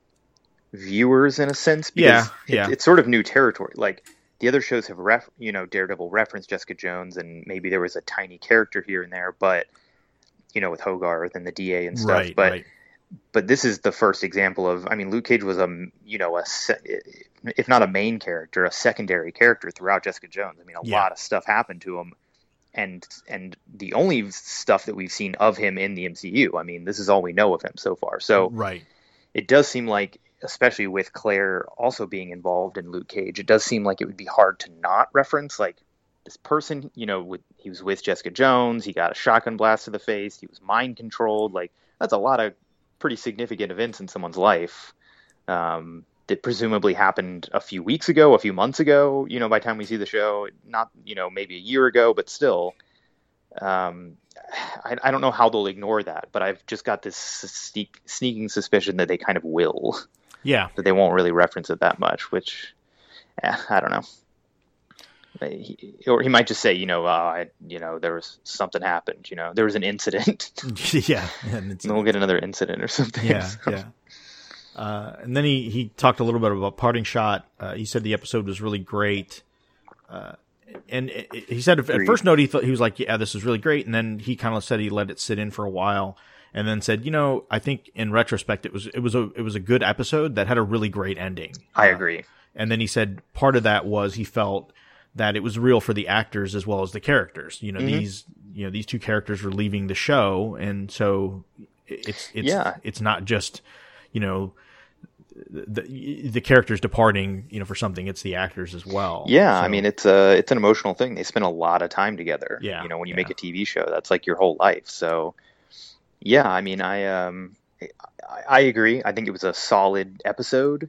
Speaker 4: viewers in a sense.
Speaker 3: Yeah,
Speaker 4: Because
Speaker 3: yeah.
Speaker 4: It, it's sort of new territory. Like the other shows have ref, you know, Daredevil referenced Jessica Jones, and maybe there was a tiny character here and there, but you know, with Hogarth and the DA and stuff.
Speaker 3: right,
Speaker 4: but
Speaker 3: right.
Speaker 4: but this is the first example of. I mean, Luke Cage was a you know a if not a main character, a secondary character throughout Jessica Jones. I mean, a
Speaker 3: Yeah.
Speaker 4: lot of stuff happened to him and and the only stuff that we've seen of him in the MCU. I mean, this is all we know of him so far. So
Speaker 3: right.
Speaker 4: it does seem like, especially with Claire also being involved in Luke Cage, it does seem like it would be hard to not reference like this person. You know, with he was with Jessica Jones, he got a shotgun blast to the face, he was mind controlled. Like that's a lot of pretty significant events in someone's life. Um, that presumably happened a few weeks ago, a few months ago. You know, by the time we see the show, not you know maybe a year ago, but still. Um, I, I don't know how they'll ignore that, but I've just got this sneak, sneaking suspicion that they kind of will.
Speaker 3: Yeah,
Speaker 4: But they won't really reference it that much, which eh, I don't know. He, or he might just say, you know, uh, I, you know, there was something happened. You know, there was an incident.
Speaker 3: yeah,
Speaker 4: and we'll get another incident or something.
Speaker 3: Yeah, so. yeah. Uh, and then he, he talked a little bit about parting shot. Uh, he said the episode was really great. Uh, and it, it, he said at first note he thought he was like, yeah, this is really great. And then he kind of said he let it sit in for a while and then said, you know, I think in retrospect, it was, it was a, it was a good episode that had a really great ending.
Speaker 4: I agree.
Speaker 3: and then he said part of that was he felt that it was real for the actors as well as the characters. You know, mm-hmm. these, you know, these two characters were leaving the show. And so it's, it's,
Speaker 4: yeah.
Speaker 3: it's not just, you know, the the characters departing, you know, for something, it's the actors as well.
Speaker 4: Yeah, so. I mean, it's a it's an emotional thing. They spend a lot of time together.
Speaker 3: Yeah,
Speaker 4: you know, when you
Speaker 3: yeah.
Speaker 4: make a TV show, that's like your whole life. So, yeah, I mean, I um, I, I agree. I think it was a solid episode.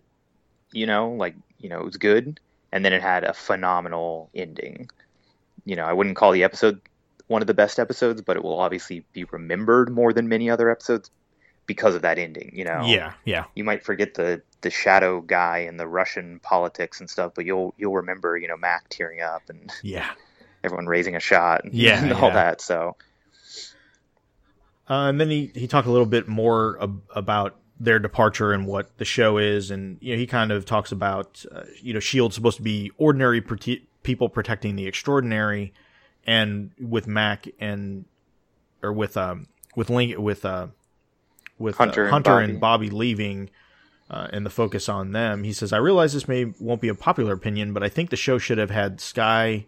Speaker 4: You know, like you know, it was good, and then it had a phenomenal ending. You know, I wouldn't call the episode one of the best episodes, but it will obviously be remembered more than many other episodes because of that ending. You know,
Speaker 3: yeah, yeah.
Speaker 4: You might forget the the shadow guy and the Russian politics and stuff, but you'll you'll remember, you know, Mack tearing up and
Speaker 3: yeah,
Speaker 4: everyone raising a shot, and,
Speaker 3: yeah,
Speaker 4: and all
Speaker 3: yeah.
Speaker 4: that. So,
Speaker 3: uh, and then he he talked a little bit more ab- about their departure and what the show is, and you know, he kind of talks about uh, you know, Shield's supposed to be ordinary prote- people protecting the extraordinary, and with Mack and or with um with Link with uh with
Speaker 4: Hunter,
Speaker 3: uh, Hunter
Speaker 4: and,
Speaker 3: and Bobbi leaving uh, and the focus on them. He says, "I realize this may won't be a popular opinion, but I think the show should have had Skye,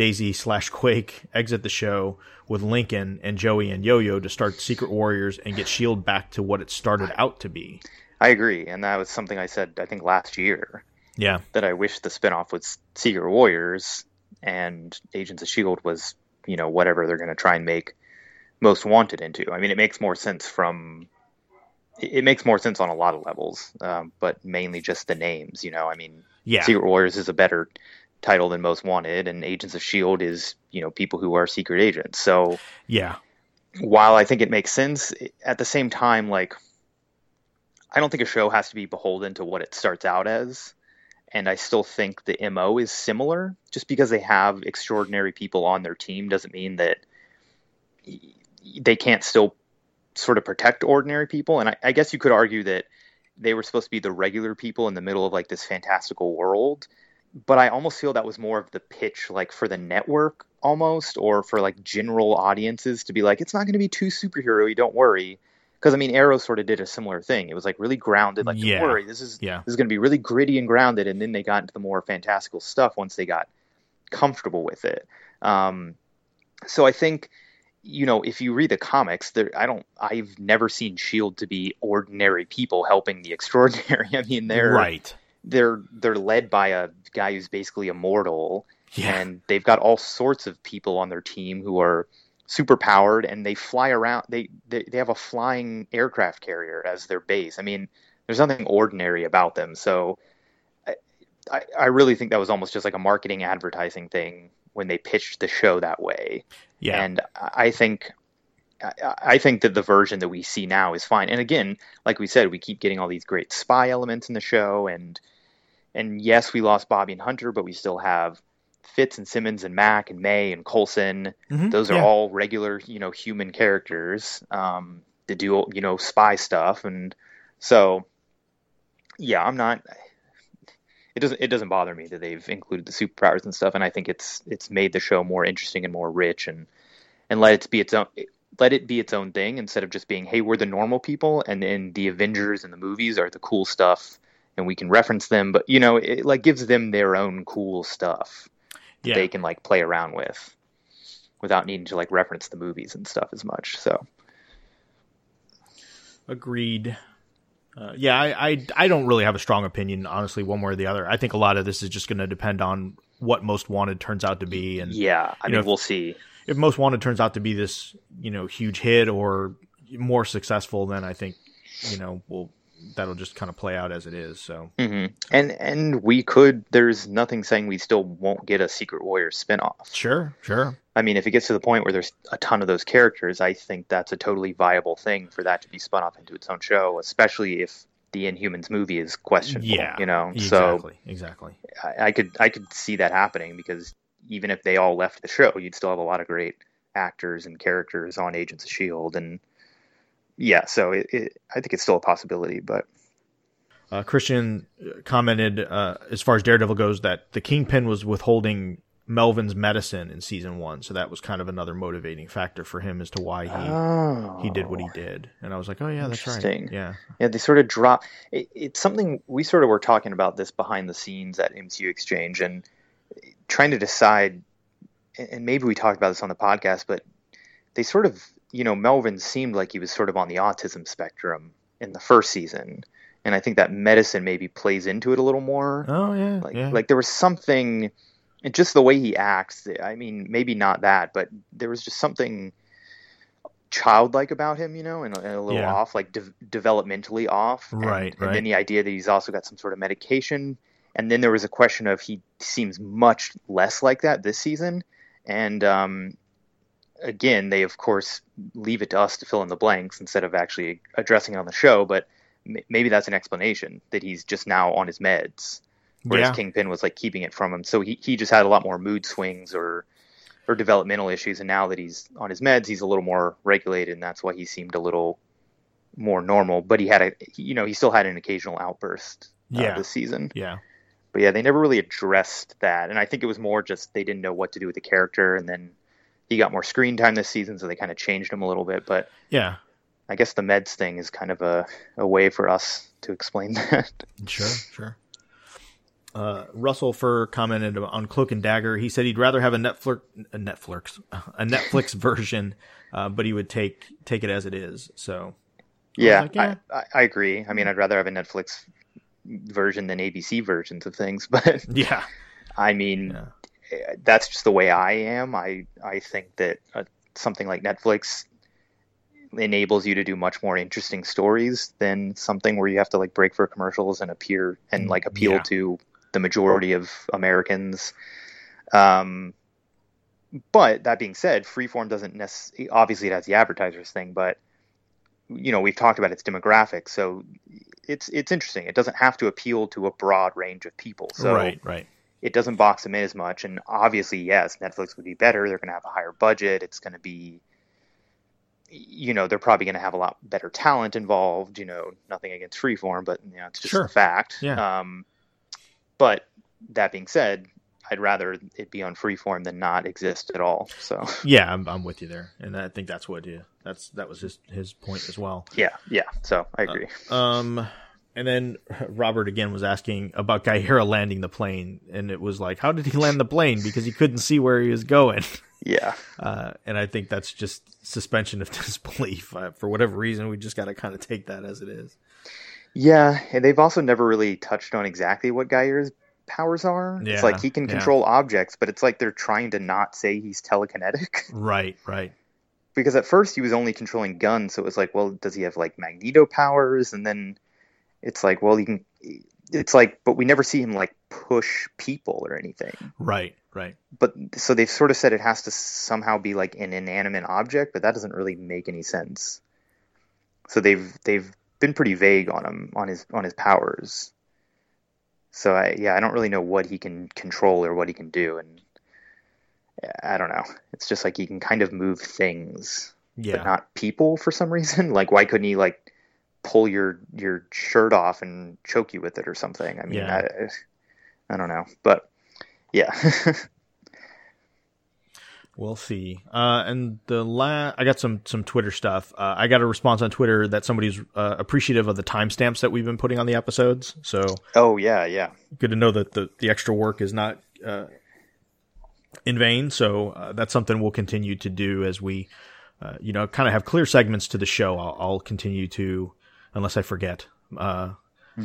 Speaker 3: Daisy slash Quake exit the show with Lincoln and Joey and Yo-Yo to start Secret Warriors and get Shield back to what it started out to be."
Speaker 4: I agree, and that was something I said I think last year.
Speaker 3: Yeah,
Speaker 4: that I wish the spinoff was Secret Warriors and Agents of Shield was you know whatever they're going to try and make Most Wanted into. I mean, it makes more sense from it makes more sense on a lot of levels, um, but mainly just the names. You know, I mean,
Speaker 3: yeah.
Speaker 4: Secret Warriors is a better title than Most Wanted, and Agents of Shield is you know people who are secret agents. So
Speaker 3: yeah,
Speaker 4: while I think it makes sense, at the same time, like I don't think a show has to be beholden to what it starts out as. And I still think the MO is similar. Just because they have extraordinary people on their team doesn't mean that they can't still sort of protect ordinary people. And I, I, guess you could argue that they were supposed to be the regular people in the middle of like this fantastical world. But I almost feel that was more of the pitch, like for the network almost, or for like general audiences to be like, it's not going to be too superhero you don't worry. Because I mean, Arrow sort of did a similar thing. It was like really grounded, like
Speaker 3: yeah.
Speaker 4: don't worry, this is
Speaker 3: yeah.
Speaker 4: this is going to be really gritty and grounded. And then they got into the more fantastical stuff once they got comfortable with it. Um, so I think you know, if you read the comics, there I don't I've never seen Shield to be ordinary people helping the extraordinary. I mean, they're
Speaker 3: right.
Speaker 4: They're they're led by a guy who's basically immortal,
Speaker 3: yeah.
Speaker 4: and they've got all sorts of people on their team who are super powered, and they fly around. They, they they have a flying aircraft carrier as their base. I mean, there's nothing ordinary about them. So, I I really think that was almost just like a marketing advertising thing when they pitched the show that way.
Speaker 3: Yeah.
Speaker 4: And I think I think that the version that we see now is fine. And again, like we said, we keep getting all these great spy elements in the show and and yes, we lost Bobbi and Hunter, but we still have Fitz and Simmons and Mack and May and Coulson.
Speaker 3: Mm-hmm.
Speaker 4: Those are
Speaker 3: yeah.
Speaker 4: all regular, you know, human characters um, that do, you know, spy stuff. And so, yeah, I'm not it doesn't it doesn't bother me that they've included the superpowers and stuff, and I think it's it's made the show more interesting and more rich, and and let it be its own let it be its own thing instead of just being hey we're the normal people, and then the Avengers and the movies are the cool stuff, and we can reference them, but you know it like gives them their own cool stuff
Speaker 3: yeah.
Speaker 4: they can like play around with. without needing to like reference the movies and stuff as much. So
Speaker 3: agreed. Uh, yeah, I, I I don't really have a strong opinion, honestly, one way or the other. I think a lot of this is just going to depend on what Most Wanted turns out to be, and
Speaker 4: yeah, I mean
Speaker 3: know, if-
Speaker 4: we'll see.
Speaker 3: if Most Wanted turns out to be this, you know, huge hit or more successful, then I think, you know, we'll that'll just kind of play out as it is. So
Speaker 4: hmm And and we could. There's nothing saying we still won't get a Secret Warrior spinoff.
Speaker 3: sure, sure,
Speaker 4: I mean, if it gets to the point where there's a ton of those characters, I think that's a totally viable thing for that to be spun off into its own show, especially if the Inhumans movie is questionable.
Speaker 3: yeah,
Speaker 4: you know. So
Speaker 3: exactly, exactly.
Speaker 4: I, I could I could see that happening because even if they all left the show, you'd still have a lot of great actors and characters on Agents of Shield, and yeah, so it, it I think it's still a possibility, but
Speaker 3: Uh, Christian commented, uh, as far as Daredevil goes, that the Kingpin was withholding Melvin's medicine in season one, so that was kind of another motivating factor for him as to why he
Speaker 4: oh,
Speaker 3: he did what he did. And I was like, oh yeah, that's right. Yeah,
Speaker 4: Yeah, they sort of drop. It, it's something we sort of were talking about this behind the scenes at MCU Exchange and trying to decide. and- And maybe we talked about this on the podcast, but they sort of, you know, Melvin seemed like he was sort of on the autism spectrum in the first season, and I think that medicine maybe plays into it a little more.
Speaker 3: oh yeah,
Speaker 4: Like,
Speaker 3: yeah.
Speaker 4: like there was something, and just the way he acts. I mean, maybe not that, but there was just something childlike about him, you know, and, a- and a little
Speaker 3: Yeah.
Speaker 4: off, like de- developmentally off. And-
Speaker 3: Right,
Speaker 4: And then the idea that he's also got some sort of medication, and then there was a question of he seems much less like that this season, and um, again, they of course leave it to us to fill in the blanks instead of actually addressing it on the show, but. m- Maybe that's an explanation that he's just now on his meds whereas
Speaker 3: yeah.
Speaker 4: Kingpin was like keeping it from him. So he, he just had a lot more mood swings or or developmental issues, and now that he's on his meds, he's a little more regulated, and that's why he seemed a little more normal. But he had a you know he still had an occasional outburst uh,
Speaker 3: Yeah.
Speaker 4: this season.
Speaker 3: yeah.
Speaker 4: But yeah, they never really addressed that, and I think it was more just they didn't know what to do with the character, and then he got more screen time this season, so they kind of changed him a little bit. But
Speaker 3: Yeah,
Speaker 4: I guess the meds thing is kind of a, a way for us to explain that.
Speaker 3: Sure, sure. Uh, Russell Fur commented on Cloak and Dagger. He said he'd rather have a Netflix, a Netflix, a Netflix version, uh, but he would take take it as it is. So
Speaker 4: Yeah,
Speaker 3: like, yeah.
Speaker 4: I, I, I agree. I mean, I'd rather have a Netflix version than ABC versions of things, but
Speaker 3: yeah,
Speaker 4: I mean,
Speaker 3: Yeah.
Speaker 4: That's just the way I am. I I think that uh, something like Netflix enables you to do much more interesting stories than something where you have to like break for commercials and appear and like appeal
Speaker 3: Yeah.
Speaker 4: to the majority of Americans. Um, but that being said, Freeform doesn't necessarily obviously it has the advertisers thing, but you know we've talked about its demographics, so it's it's interesting. It doesn't have to appeal to a broad range of people. So
Speaker 3: right, right.
Speaker 4: It doesn't box them in as much. And obviously, yes, Netflix would be better. They're going to have a higher budget. It's going to be, you know, they're probably going to have a lot better talent involved. You know, nothing against Freeform, but you know, it's just
Speaker 3: Sure.
Speaker 4: a fact.
Speaker 3: Yeah.
Speaker 4: Um, but that being said, I'd rather it be on Freeform than not exist at all. So
Speaker 3: Yeah, I'm, I'm with you there, and I think that's what yeah, that's that was his his point as well.
Speaker 4: yeah, yeah. So I agree.
Speaker 3: Um, and then Robert again was asking about Giyera landing the plane, and it was like, how did he land the plane? Because he couldn't see where he was going.
Speaker 4: yeah.
Speaker 3: Uh, and I think that's just suspension of disbelief. Uh, for whatever reason, we just got to kind of take that as it is.
Speaker 4: Yeah, and they've also never really touched on exactly what Giyera's powers are.
Speaker 3: Yeah,
Speaker 4: it's like he can
Speaker 3: yeah.
Speaker 4: control objects, but it's like they're trying to not say he's telekinetic.
Speaker 3: Right, right.
Speaker 4: because at first he was only controlling guns, so it was like, well, does he have like magneto powers? And then it's like, well, you can. It's like, but we never see him like push people or anything.
Speaker 3: Right, right.
Speaker 4: But so they've sort of said it has to somehow be like an inanimate object, but that doesn't really make any sense. So they've they've been pretty vague on him on his on his powers. So I yeah, I don't really know what he can control or what he can do, and I don't know. It's just like he can kind of move things
Speaker 3: Yeah.
Speaker 4: but not people for some reason. Like, why couldn't he like pull your your shirt off and choke you with it or something? I mean,
Speaker 3: Yeah.
Speaker 4: I, I don't know, but yeah,
Speaker 3: We'll see. Uh, and the last, I got some some Twitter stuff. Uh, I got a response on Twitter that somebody's uh, appreciative of the timestamps that we've been putting on the episodes. So
Speaker 4: oh yeah, yeah,
Speaker 3: good to know that the the extra work is not uh, in vain. So uh, that's something we'll continue to do as we, uh, you know, kind of have clear segments to the show. I'll, I'll continue to, unless I forget, uh,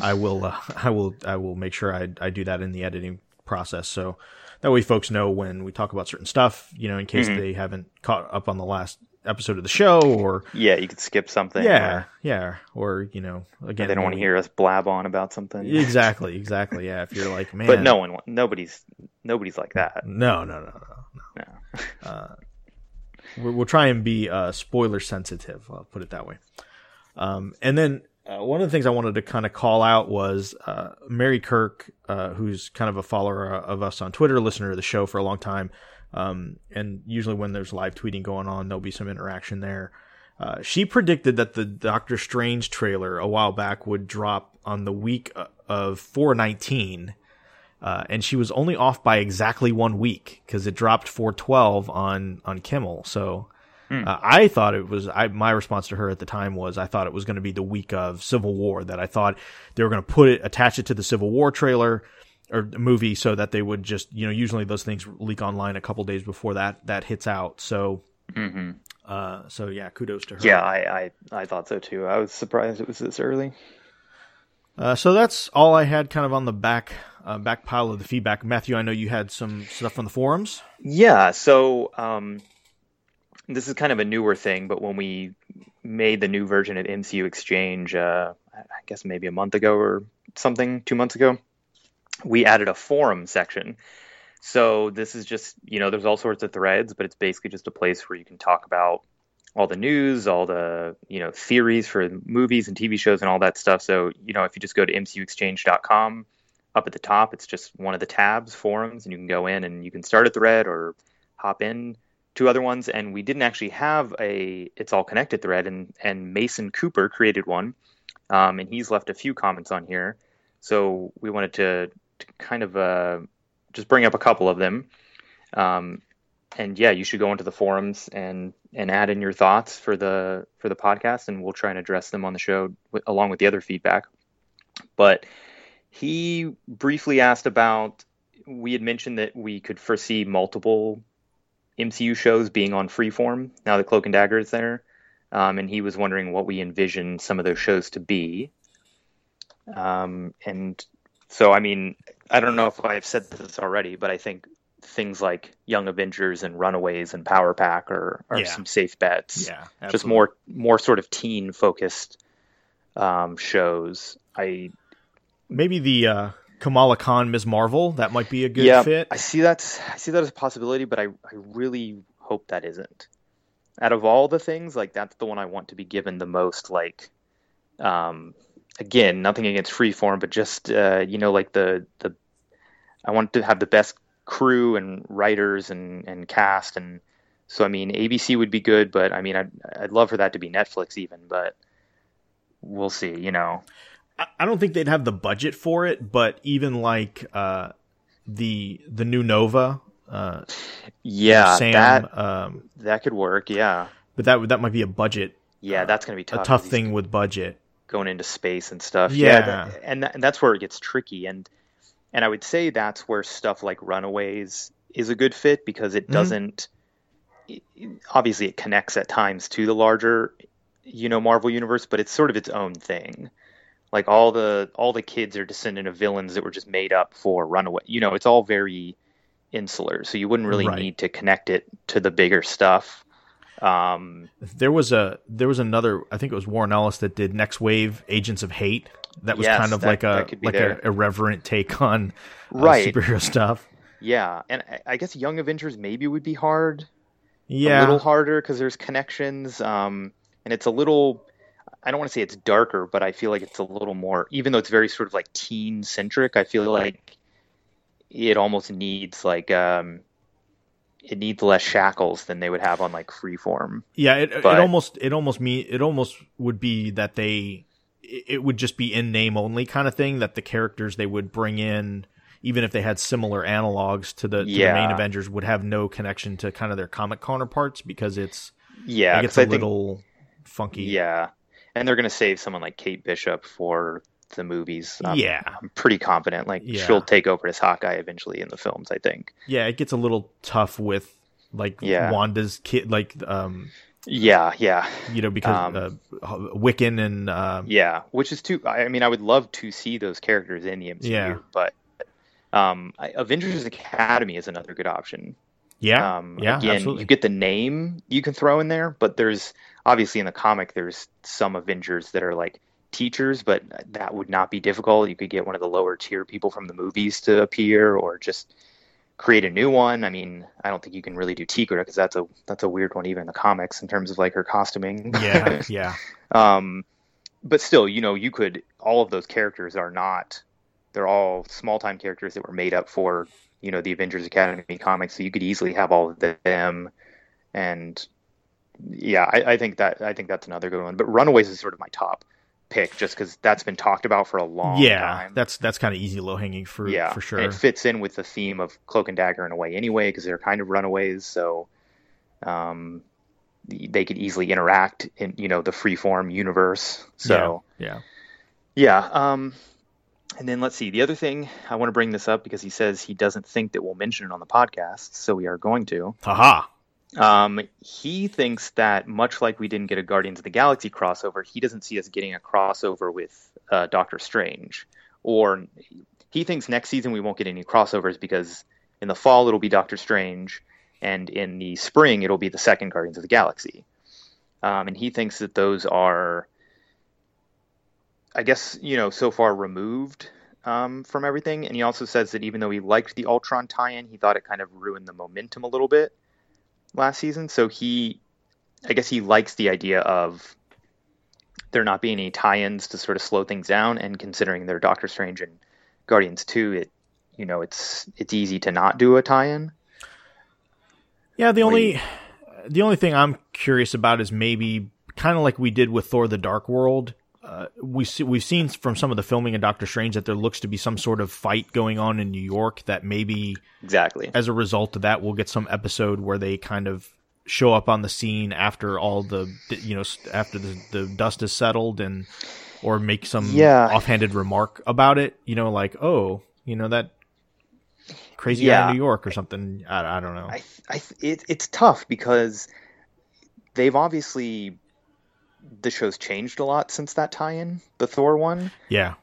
Speaker 3: I will, uh, I will, I will make sure I, I do that in the editing process. So that way folks know when we talk about certain stuff, you know, in case
Speaker 4: Mhm.
Speaker 3: they haven't caught up on the last episode of the show or
Speaker 4: Yeah, you could skip something.
Speaker 3: yeah,
Speaker 4: or
Speaker 3: yeah, or you know, again,
Speaker 4: they don't want to hear us blab on about something.
Speaker 3: exactly, exactly. Yeah, if you're like, man,
Speaker 4: But no one, nobody's, nobody's like that.
Speaker 3: no, no, no, no,
Speaker 4: No.
Speaker 3: no. Uh, we'll, we'll try and be uh, spoiler sensitive. I'll put it that way. Um, and then uh, one of the things I wanted to kind of call out was uh, Mary Kirk, uh, who's kind of a follower of us on Twitter, listener to the show for a long time. Um, and usually when there's live tweeting going on, there'll be some interaction there. Uh, she predicted that the Doctor Strange trailer a while back would drop on the week uh, of 419. Uh, and she was only off by exactly one week because it dropped 412 on, on Kimmel. So, uh, I thought it was, I, my response to her at the time was I thought it was going to be the week of Civil War that I thought they were going to put it, attach it to the Civil War trailer or movie so that they would just, you know, usually those things leak online a couple days before that, that hits out. So,
Speaker 4: hmm
Speaker 3: uh, so yeah, kudos to her.
Speaker 4: Yeah, I, I, I thought so too. I was surprised it was this early.
Speaker 3: Uh, so that's all I had kind of on the back, uh, back pile of the feedback. Matthew, I know you had some stuff on the forums.
Speaker 4: Yeah, so um, this is kind of a newer thing, but when we made the new version of MCU Exchange, uh, I I guess maybe a month ago or something, two months ago, we added a forum section. So this is just, you know, there's all sorts of threads, but it's basically just a place where you can talk about all the news, all the, you know, theories for movies and TV shows and all that stuff. So, you know, if you just go to mcuexchange.com, up at the top, it's just one of the tabs, forums, and you can go in and you can start a thread or hop in to other ones. And we didn't actually have a it's all connected thread, and and Mason Cooper created one, um, and he's left a few comments on here. So we wanted to, to kind of uh, just bring up a couple of them. Um, and yeah, you should go into the forums and and add in your thoughts for the for the podcast, and we'll try and address them on the show with, along with the other feedback. But he briefly asked about we had mentioned that we could foresee multiple MCU shows being on Freeform now that Cloak and Dagger is there, um, and he was wondering what we envision some of those shows to be. Um, and so, I mean, I don't know if I've said this already, but I think things like Young Avengers and Runaways and Power Pack are, are
Speaker 3: Yeah.
Speaker 4: some safe bets
Speaker 3: Yeah,
Speaker 4: just more more sort of teen focused um, shows. I
Speaker 3: Maybe the uh, Kamala Khan Ms. Marvel that might be a good
Speaker 4: yeah,
Speaker 3: fit.
Speaker 4: I see that I see that as a possibility, but I I really hope that isn't. Out of all the things, like that's the one I want to be given the most like um again, nothing against freeform, but just uh, you know, like the the I want to have the best crew and writers and and cast and so I mean ABC would be good, but I mean I'd I'd love for that to be Netflix even, but we'll see, you know.
Speaker 3: I, don't think they'd have the budget for it, but even like uh, the the new Nova, uh,
Speaker 4: Yeah,
Speaker 3: Sam,
Speaker 4: that
Speaker 3: um,
Speaker 4: that could work, yeah.
Speaker 3: but that that might be a budget,
Speaker 4: Yeah, that's going to be tough.
Speaker 3: a tough thing with budget.
Speaker 4: going into space and stuff.
Speaker 3: Yeah.
Speaker 4: that- and that, and that's where it gets tricky. And and I would say that's where stuff like Runaways is a good fit because it
Speaker 3: Mhm.
Speaker 4: doesn't. it- Obviously, it connects at times to the larger, you know, Marvel universe, but it's sort of its own thing. Like all the all the kids are descendant of villains that were just made up for Runaway. You know, it's all very insular, so you wouldn't really
Speaker 3: Right.
Speaker 4: need to connect it to the bigger stuff. Um,
Speaker 3: There was a there was another I think it was Warren Ellis that did Next Wave Agents of Hate. That was
Speaker 4: Yes,
Speaker 3: kind of
Speaker 4: that-
Speaker 3: like a like
Speaker 4: there.
Speaker 3: a irreverent take on uh,
Speaker 4: Right.
Speaker 3: superhero stuff.
Speaker 4: Yeah, and I- I guess Young Avengers maybe would be hard,
Speaker 3: Yeah.
Speaker 4: a little harder because there's connections, um, and it's a little. I don't want to say it's darker, but I feel like it's a little more. Even though it's very sort of like teen centric, I feel like it almost needs like um, it needs less shackles than they would have on like Freeform.
Speaker 3: yeah. It, it almost it almost me it almost would be that they it would just be in name only kind of thing that the characters they would bring in even if they had similar analogs to the, to the main Avengers would have no connection to kind of their comic counterparts because it's
Speaker 4: Yeah,
Speaker 3: it gets
Speaker 4: 'cause
Speaker 3: a
Speaker 4: I think
Speaker 3: little funky.
Speaker 4: yeah, and they're gonna save someone like Kate Bishop for the movies. I'm,
Speaker 3: yeah,
Speaker 4: I'm pretty confident. Like
Speaker 3: Yeah.
Speaker 4: she'll take over as Hawkeye eventually in the films. I think.
Speaker 3: yeah, it gets a little tough with like
Speaker 4: Yeah.
Speaker 3: Wanda's kid, like um,
Speaker 4: Yeah, yeah,
Speaker 3: you know, because
Speaker 4: Um,
Speaker 3: uh, Wiccan and uh,
Speaker 4: yeah. Which is too. I I mean, I would love to see those characters in the MCU,
Speaker 3: Yeah.
Speaker 4: but um, Avengers Academy is another good option.
Speaker 3: Yeah,
Speaker 4: Um,
Speaker 3: yeah,
Speaker 4: again,
Speaker 3: absolutely.
Speaker 4: you get the name you can throw in there, but there's obviously in the comic there's some Avengers that are like teachers, but that would not be difficult. You could get one of the lower tier people from the movies to appear, or just create a new one. I mean, I don't think you can really do Tigra because that's a that's a weird one even in the comics in terms of like her costuming.
Speaker 3: yeah, yeah,
Speaker 4: um, but still, you know, you could all of those characters are not they're all small time characters that were made up for you know the Avengers Academy comics, so you could easily have all of them. And yeah, I, I think that I think that's another good one. But Runaways is sort of my top pick just because that's been talked about for a long
Speaker 3: yeah.
Speaker 4: time.
Speaker 3: Yeah, that's that's kind of easy low hanging fruit
Speaker 4: yeah,
Speaker 3: for sure.
Speaker 4: And it fits in with the theme of Cloak and Dagger in a way anyway because they're kind of runaways, so um, they could easily interact in you know the freeform universe. So.
Speaker 3: yeah,
Speaker 4: Yeah. Um, and then let's see. The other thing I want to bring this up because he says he doesn't think that we'll mention it on the podcast, so we are going to.
Speaker 3: haha,
Speaker 4: Um, he thinks that much like we didn't get a Guardians of the Galaxy crossover, he doesn't see us getting a crossover with uh, Doctor Strange. Or he thinks next season we won't get any crossovers because in the fall it'll be Doctor Strange, and in the spring it'll be the second Guardians of the Galaxy. Um, and he thinks that those are, I guess, you know, so far removed um, from everything. And he also says that even though he liked the Ultron tie-in, he thought it kind of ruined the momentum a little bit last season. So he, I guess, he likes the idea of there not being any tie-ins to sort of slow things down. And considering they're Doctor Strange and Guardians two, it, you know, it's it's easy to not do a tie-in.
Speaker 3: yeah. The only the only thing I'm curious about is maybe kind of like we did with Thor: The Dark World. Uh, we see, we've seen from some of the filming in Doctor Strange that there looks to be some sort of fight going on in New York that maybe
Speaker 4: Exactly.
Speaker 3: as a result of that, we'll get some episode where they kind of show up on the scene after all the you know after the, the dust is settled and or make some
Speaker 4: Yeah.
Speaker 3: offhanded remark about it. You know, like oh, you know that crazy guy
Speaker 4: Yeah.
Speaker 3: in New York or something. I, I don't know.
Speaker 4: I, I, it, it's tough because they've obviously the show's changed a lot since that tie-in, the Thor one.
Speaker 3: yeah,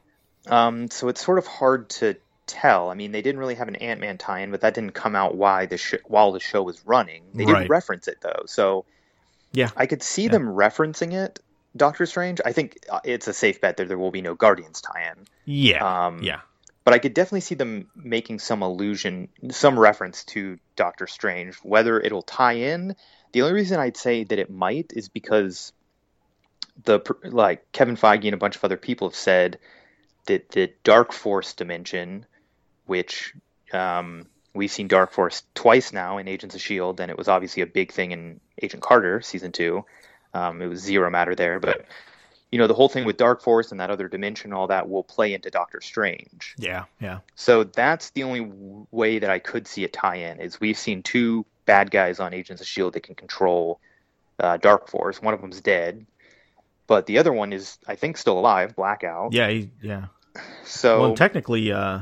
Speaker 4: Um, so it's sort of hard to tell. I mean, they didn't really have an Ant Man tie-in, but that didn't come out why the sh- while the show was running. They did
Speaker 3: Right.
Speaker 4: reference it though, so
Speaker 3: Yeah.
Speaker 4: I could see
Speaker 3: Yeah.
Speaker 4: them referencing it. Doctor Strange. I think uh, it's a safe bet that there will be no Guardians tie-in.
Speaker 3: yeah,
Speaker 4: Um,
Speaker 3: yeah,
Speaker 4: but I could definitely see them making some allusion, some reference to Doctor Strange. Whether it'll tie in, the only reason I'd say that it might is because the like Kevin Feige and a bunch of other people have said that the Dark Force dimension, which um, we've seen Dark Force twice now in Agents of Shield, and it was obviously a big thing in Agent Carter season two. Um, it was zero matter there, but you know the whole thing with Dark Force and that other dimension, all that will play into Doctor Strange.
Speaker 3: yeah, yeah,
Speaker 4: So that's the only way that I could see it tie in is we've seen two bad guys on Agents of Shield that can control uh, Dark Force. One of them's dead, but the other one is I think still alive, Blackout.
Speaker 3: yeah, he- yeah.
Speaker 4: So
Speaker 3: well, technically, uh,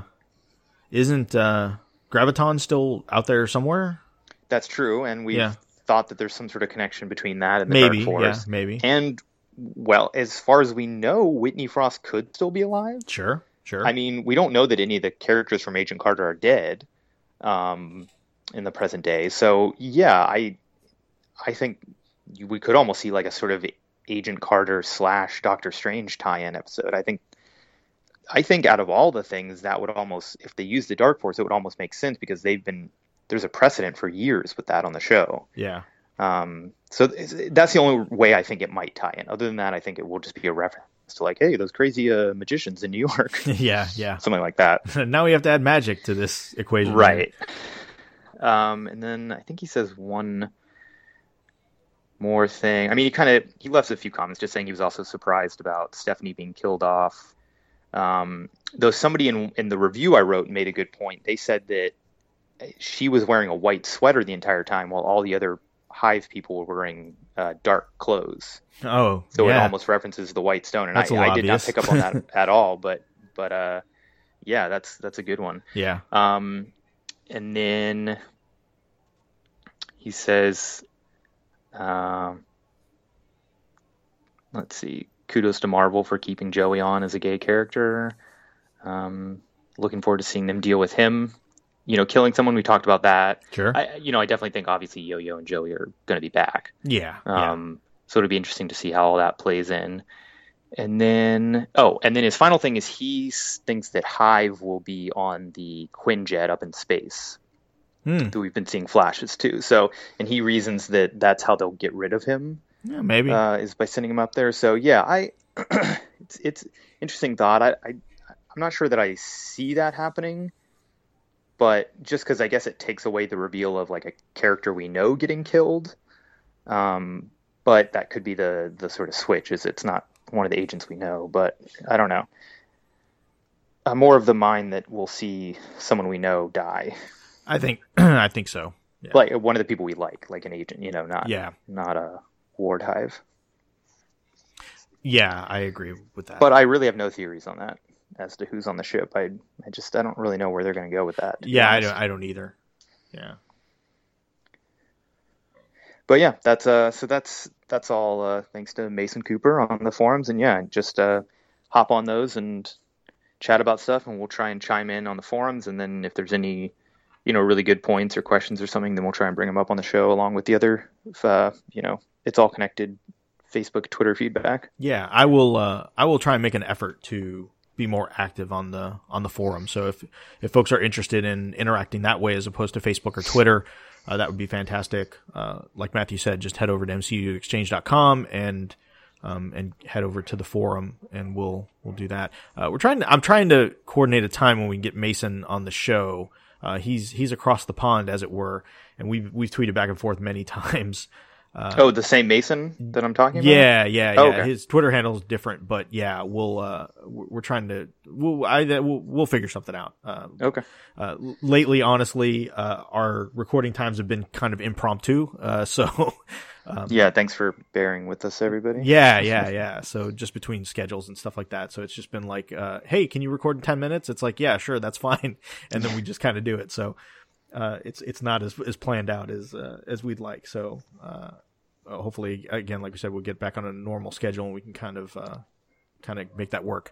Speaker 3: isn't uh, Graviton still out there somewhere?
Speaker 4: that's true, and we
Speaker 3: Yeah.
Speaker 4: thought that there's some sort of connection between that and the
Speaker 3: Maybe,
Speaker 4: Dark
Speaker 3: yeah,
Speaker 4: Force.
Speaker 3: maybe.
Speaker 4: And well, as far as we know, Whitney Frost could still be alive.
Speaker 3: Sure, sure.
Speaker 4: I mean, we don't know that any of the characters from Agent Carter are dead um, in the present day. So yeah, I I think we could almost see like a sort of Agent Carter slash Doctor Strange tie-in episode. I think I think out of all the things that would almost if they use the Dark Force, it would almost make sense because they've been there's a precedent for years with that on the show.
Speaker 3: yeah,
Speaker 4: Um, so that's the only way I think it might tie in. Other than that, I think it will just be a reference to like, hey, those crazy uh, magicians in New York,
Speaker 3: yeah, yeah.
Speaker 4: something like that.
Speaker 3: now we have to add magic to this equation,
Speaker 4: Right. Um, and then I think he says one more thing. I mean, he kind of he left a few comments just saying he was also surprised about Stephanie being killed off. Um, though somebody in in the review I wrote made a good point. They said that she was wearing a white sweater the entire time while all the other hive people were wearing uh, dark clothes.
Speaker 3: Oh,
Speaker 4: So
Speaker 3: yeah.
Speaker 4: it almost references the white stone, and I, I did not pick up on that at all. But but uh, yeah, that's that's a good one.
Speaker 3: yeah.
Speaker 4: Um, and then he says, um, let's see, kudos to Marvel for keeping Joey on as a gay character. Um, looking forward to seeing them deal with him. You know, killing someone. We talked about that.
Speaker 3: Sure.
Speaker 4: I, you know, I definitely think obviously Yo-Yo and Joey are going to be back.
Speaker 3: yeah. yeah.
Speaker 4: Um, So it'll be interesting to see how all that plays in. And then, oh, and then his final thing is he thinks that Hive will be on the Quinjet up in space.
Speaker 3: Hmm.
Speaker 4: That we've been seeing flashes too. So, and he reasons that that's how they'll get rid of him
Speaker 3: Yeah, maybe.
Speaker 4: uh, is by sending him up there. So yeah, I, it's it's interesting thought. I, I I'm not sure that I see that happening, but just because I guess it takes away the reveal of like a character we know getting killed. Um, but that could be the the sort of switch is it's not one of the agents we know. But I don't know. I'm more of the mind that we'll see someone we know die,
Speaker 3: I think. I think so. Yeah.
Speaker 4: like one of the people we like, like an agent. You know, not
Speaker 3: Yeah.
Speaker 4: not a ward hive.
Speaker 3: Yeah, I agree with that.
Speaker 4: But I really have no theories on that as to who's on the ship. I I just I don't really know where they're going to go with that.
Speaker 3: yeah, I don't. I don't either. Yeah.
Speaker 4: But yeah, that's uh so that's that's all uh thanks to Mason Cooper on the forums and yeah, just uh hop on those and chat about stuff and we'll try and chime in on the forums and then if there's any you know really good points or questions or something then we'll try and bring them up on the show along with the other uh you know it's all connected Facebook Twitter feedback.
Speaker 3: Yeah, I will. Uh, I will try and make an effort to be more active on the on the forum. So if if folks are interested in interacting that way as opposed to Facebook or Twitter, uh, that would be fantastic. Uh, like Matthew said, just head over to mcuexchange.com and um, and head over to the forum, and we'll we'll do that. Uh, we're trying. To, I'm trying to coordinate a time when we get Mason on the show. Uh, he's he's across the pond, as it were, and we've we've tweeted back and forth many times.
Speaker 4: Oh, the same Mason that I'm talking about?
Speaker 3: Yeah, yeah, yeah.
Speaker 4: Oh, okay.
Speaker 3: His Twitter handle is different, but yeah, we'll uh, we're trying to we'll I we'll, we'll figure something out. Uh,
Speaker 4: Okay.
Speaker 3: uh, lately, honestly, uh, our recording times have been kind of impromptu. Uh, so
Speaker 4: Yeah, thanks for bearing with us everybody.
Speaker 3: yeah, yeah, yeah. So just between schedules and stuff like that. So it's just been like, uh, hey, can you record in ten minutes? It's like, yeah, sure, that's fine, and then we just kind of do it. So uh, it's it's not as as planned out as uh, as we'd like. So uh, uh, hopefully, again, like we said, we'll get back on a normal schedule and we can kind of uh, kind of make that work.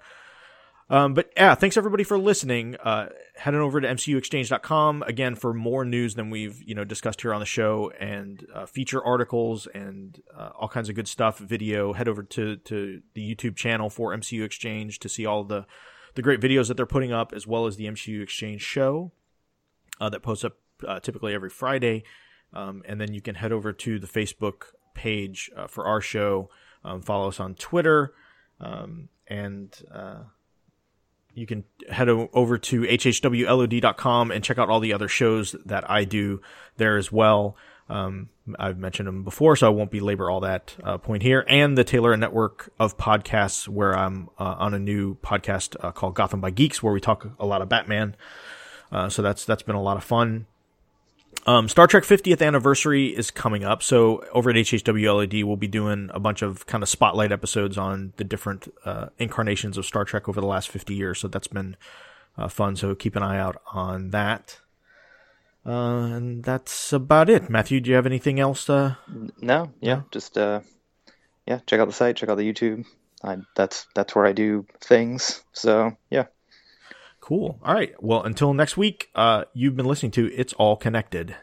Speaker 3: Um, but yeah, thanks everybody for listening. Head on over to mcuexchange.com again for more news than we've you know discussed here on the show and feature articles and all kinds of good stuff. Video. Head over to to the YouTube channel for MCU Exchange to see all the the great videos that they're putting up, as well as the MCU Exchange show uh, that posts up uh, typically every Friday. Um, and then you can head over to the Facebook page uh, for our show. Um, follow us on Twitter, um, and uh, you can head o- over to hhwlod.com and check out all the other shows that I do there as well. Um, I've mentioned them before, so I won't belabor all that uh, point here. And the Taylor Network of podcasts, where I'm uh, on a new podcast called Gotham by Geeks, where we talk a lot of Batman. Uh, so that's that's been a lot of fun. Um, Star Trek 50th anniversary is coming up. So over at HHWLAD, we'll be doing a bunch of kind of spotlight episodes on the different uh, incarnations of Star Trek over the last 50 years. So that's been uh, fun. So keep an eye out on that. Uh, and that's about it. Matthew, do you have anything else? Uh,
Speaker 4: No, yeah, just uh, yeah, check out the site, check out the YouTube. I, that's that's where I do things. So yeah,
Speaker 3: cool. All right. Well, until next week, uh, you've been listening to It's All Connected.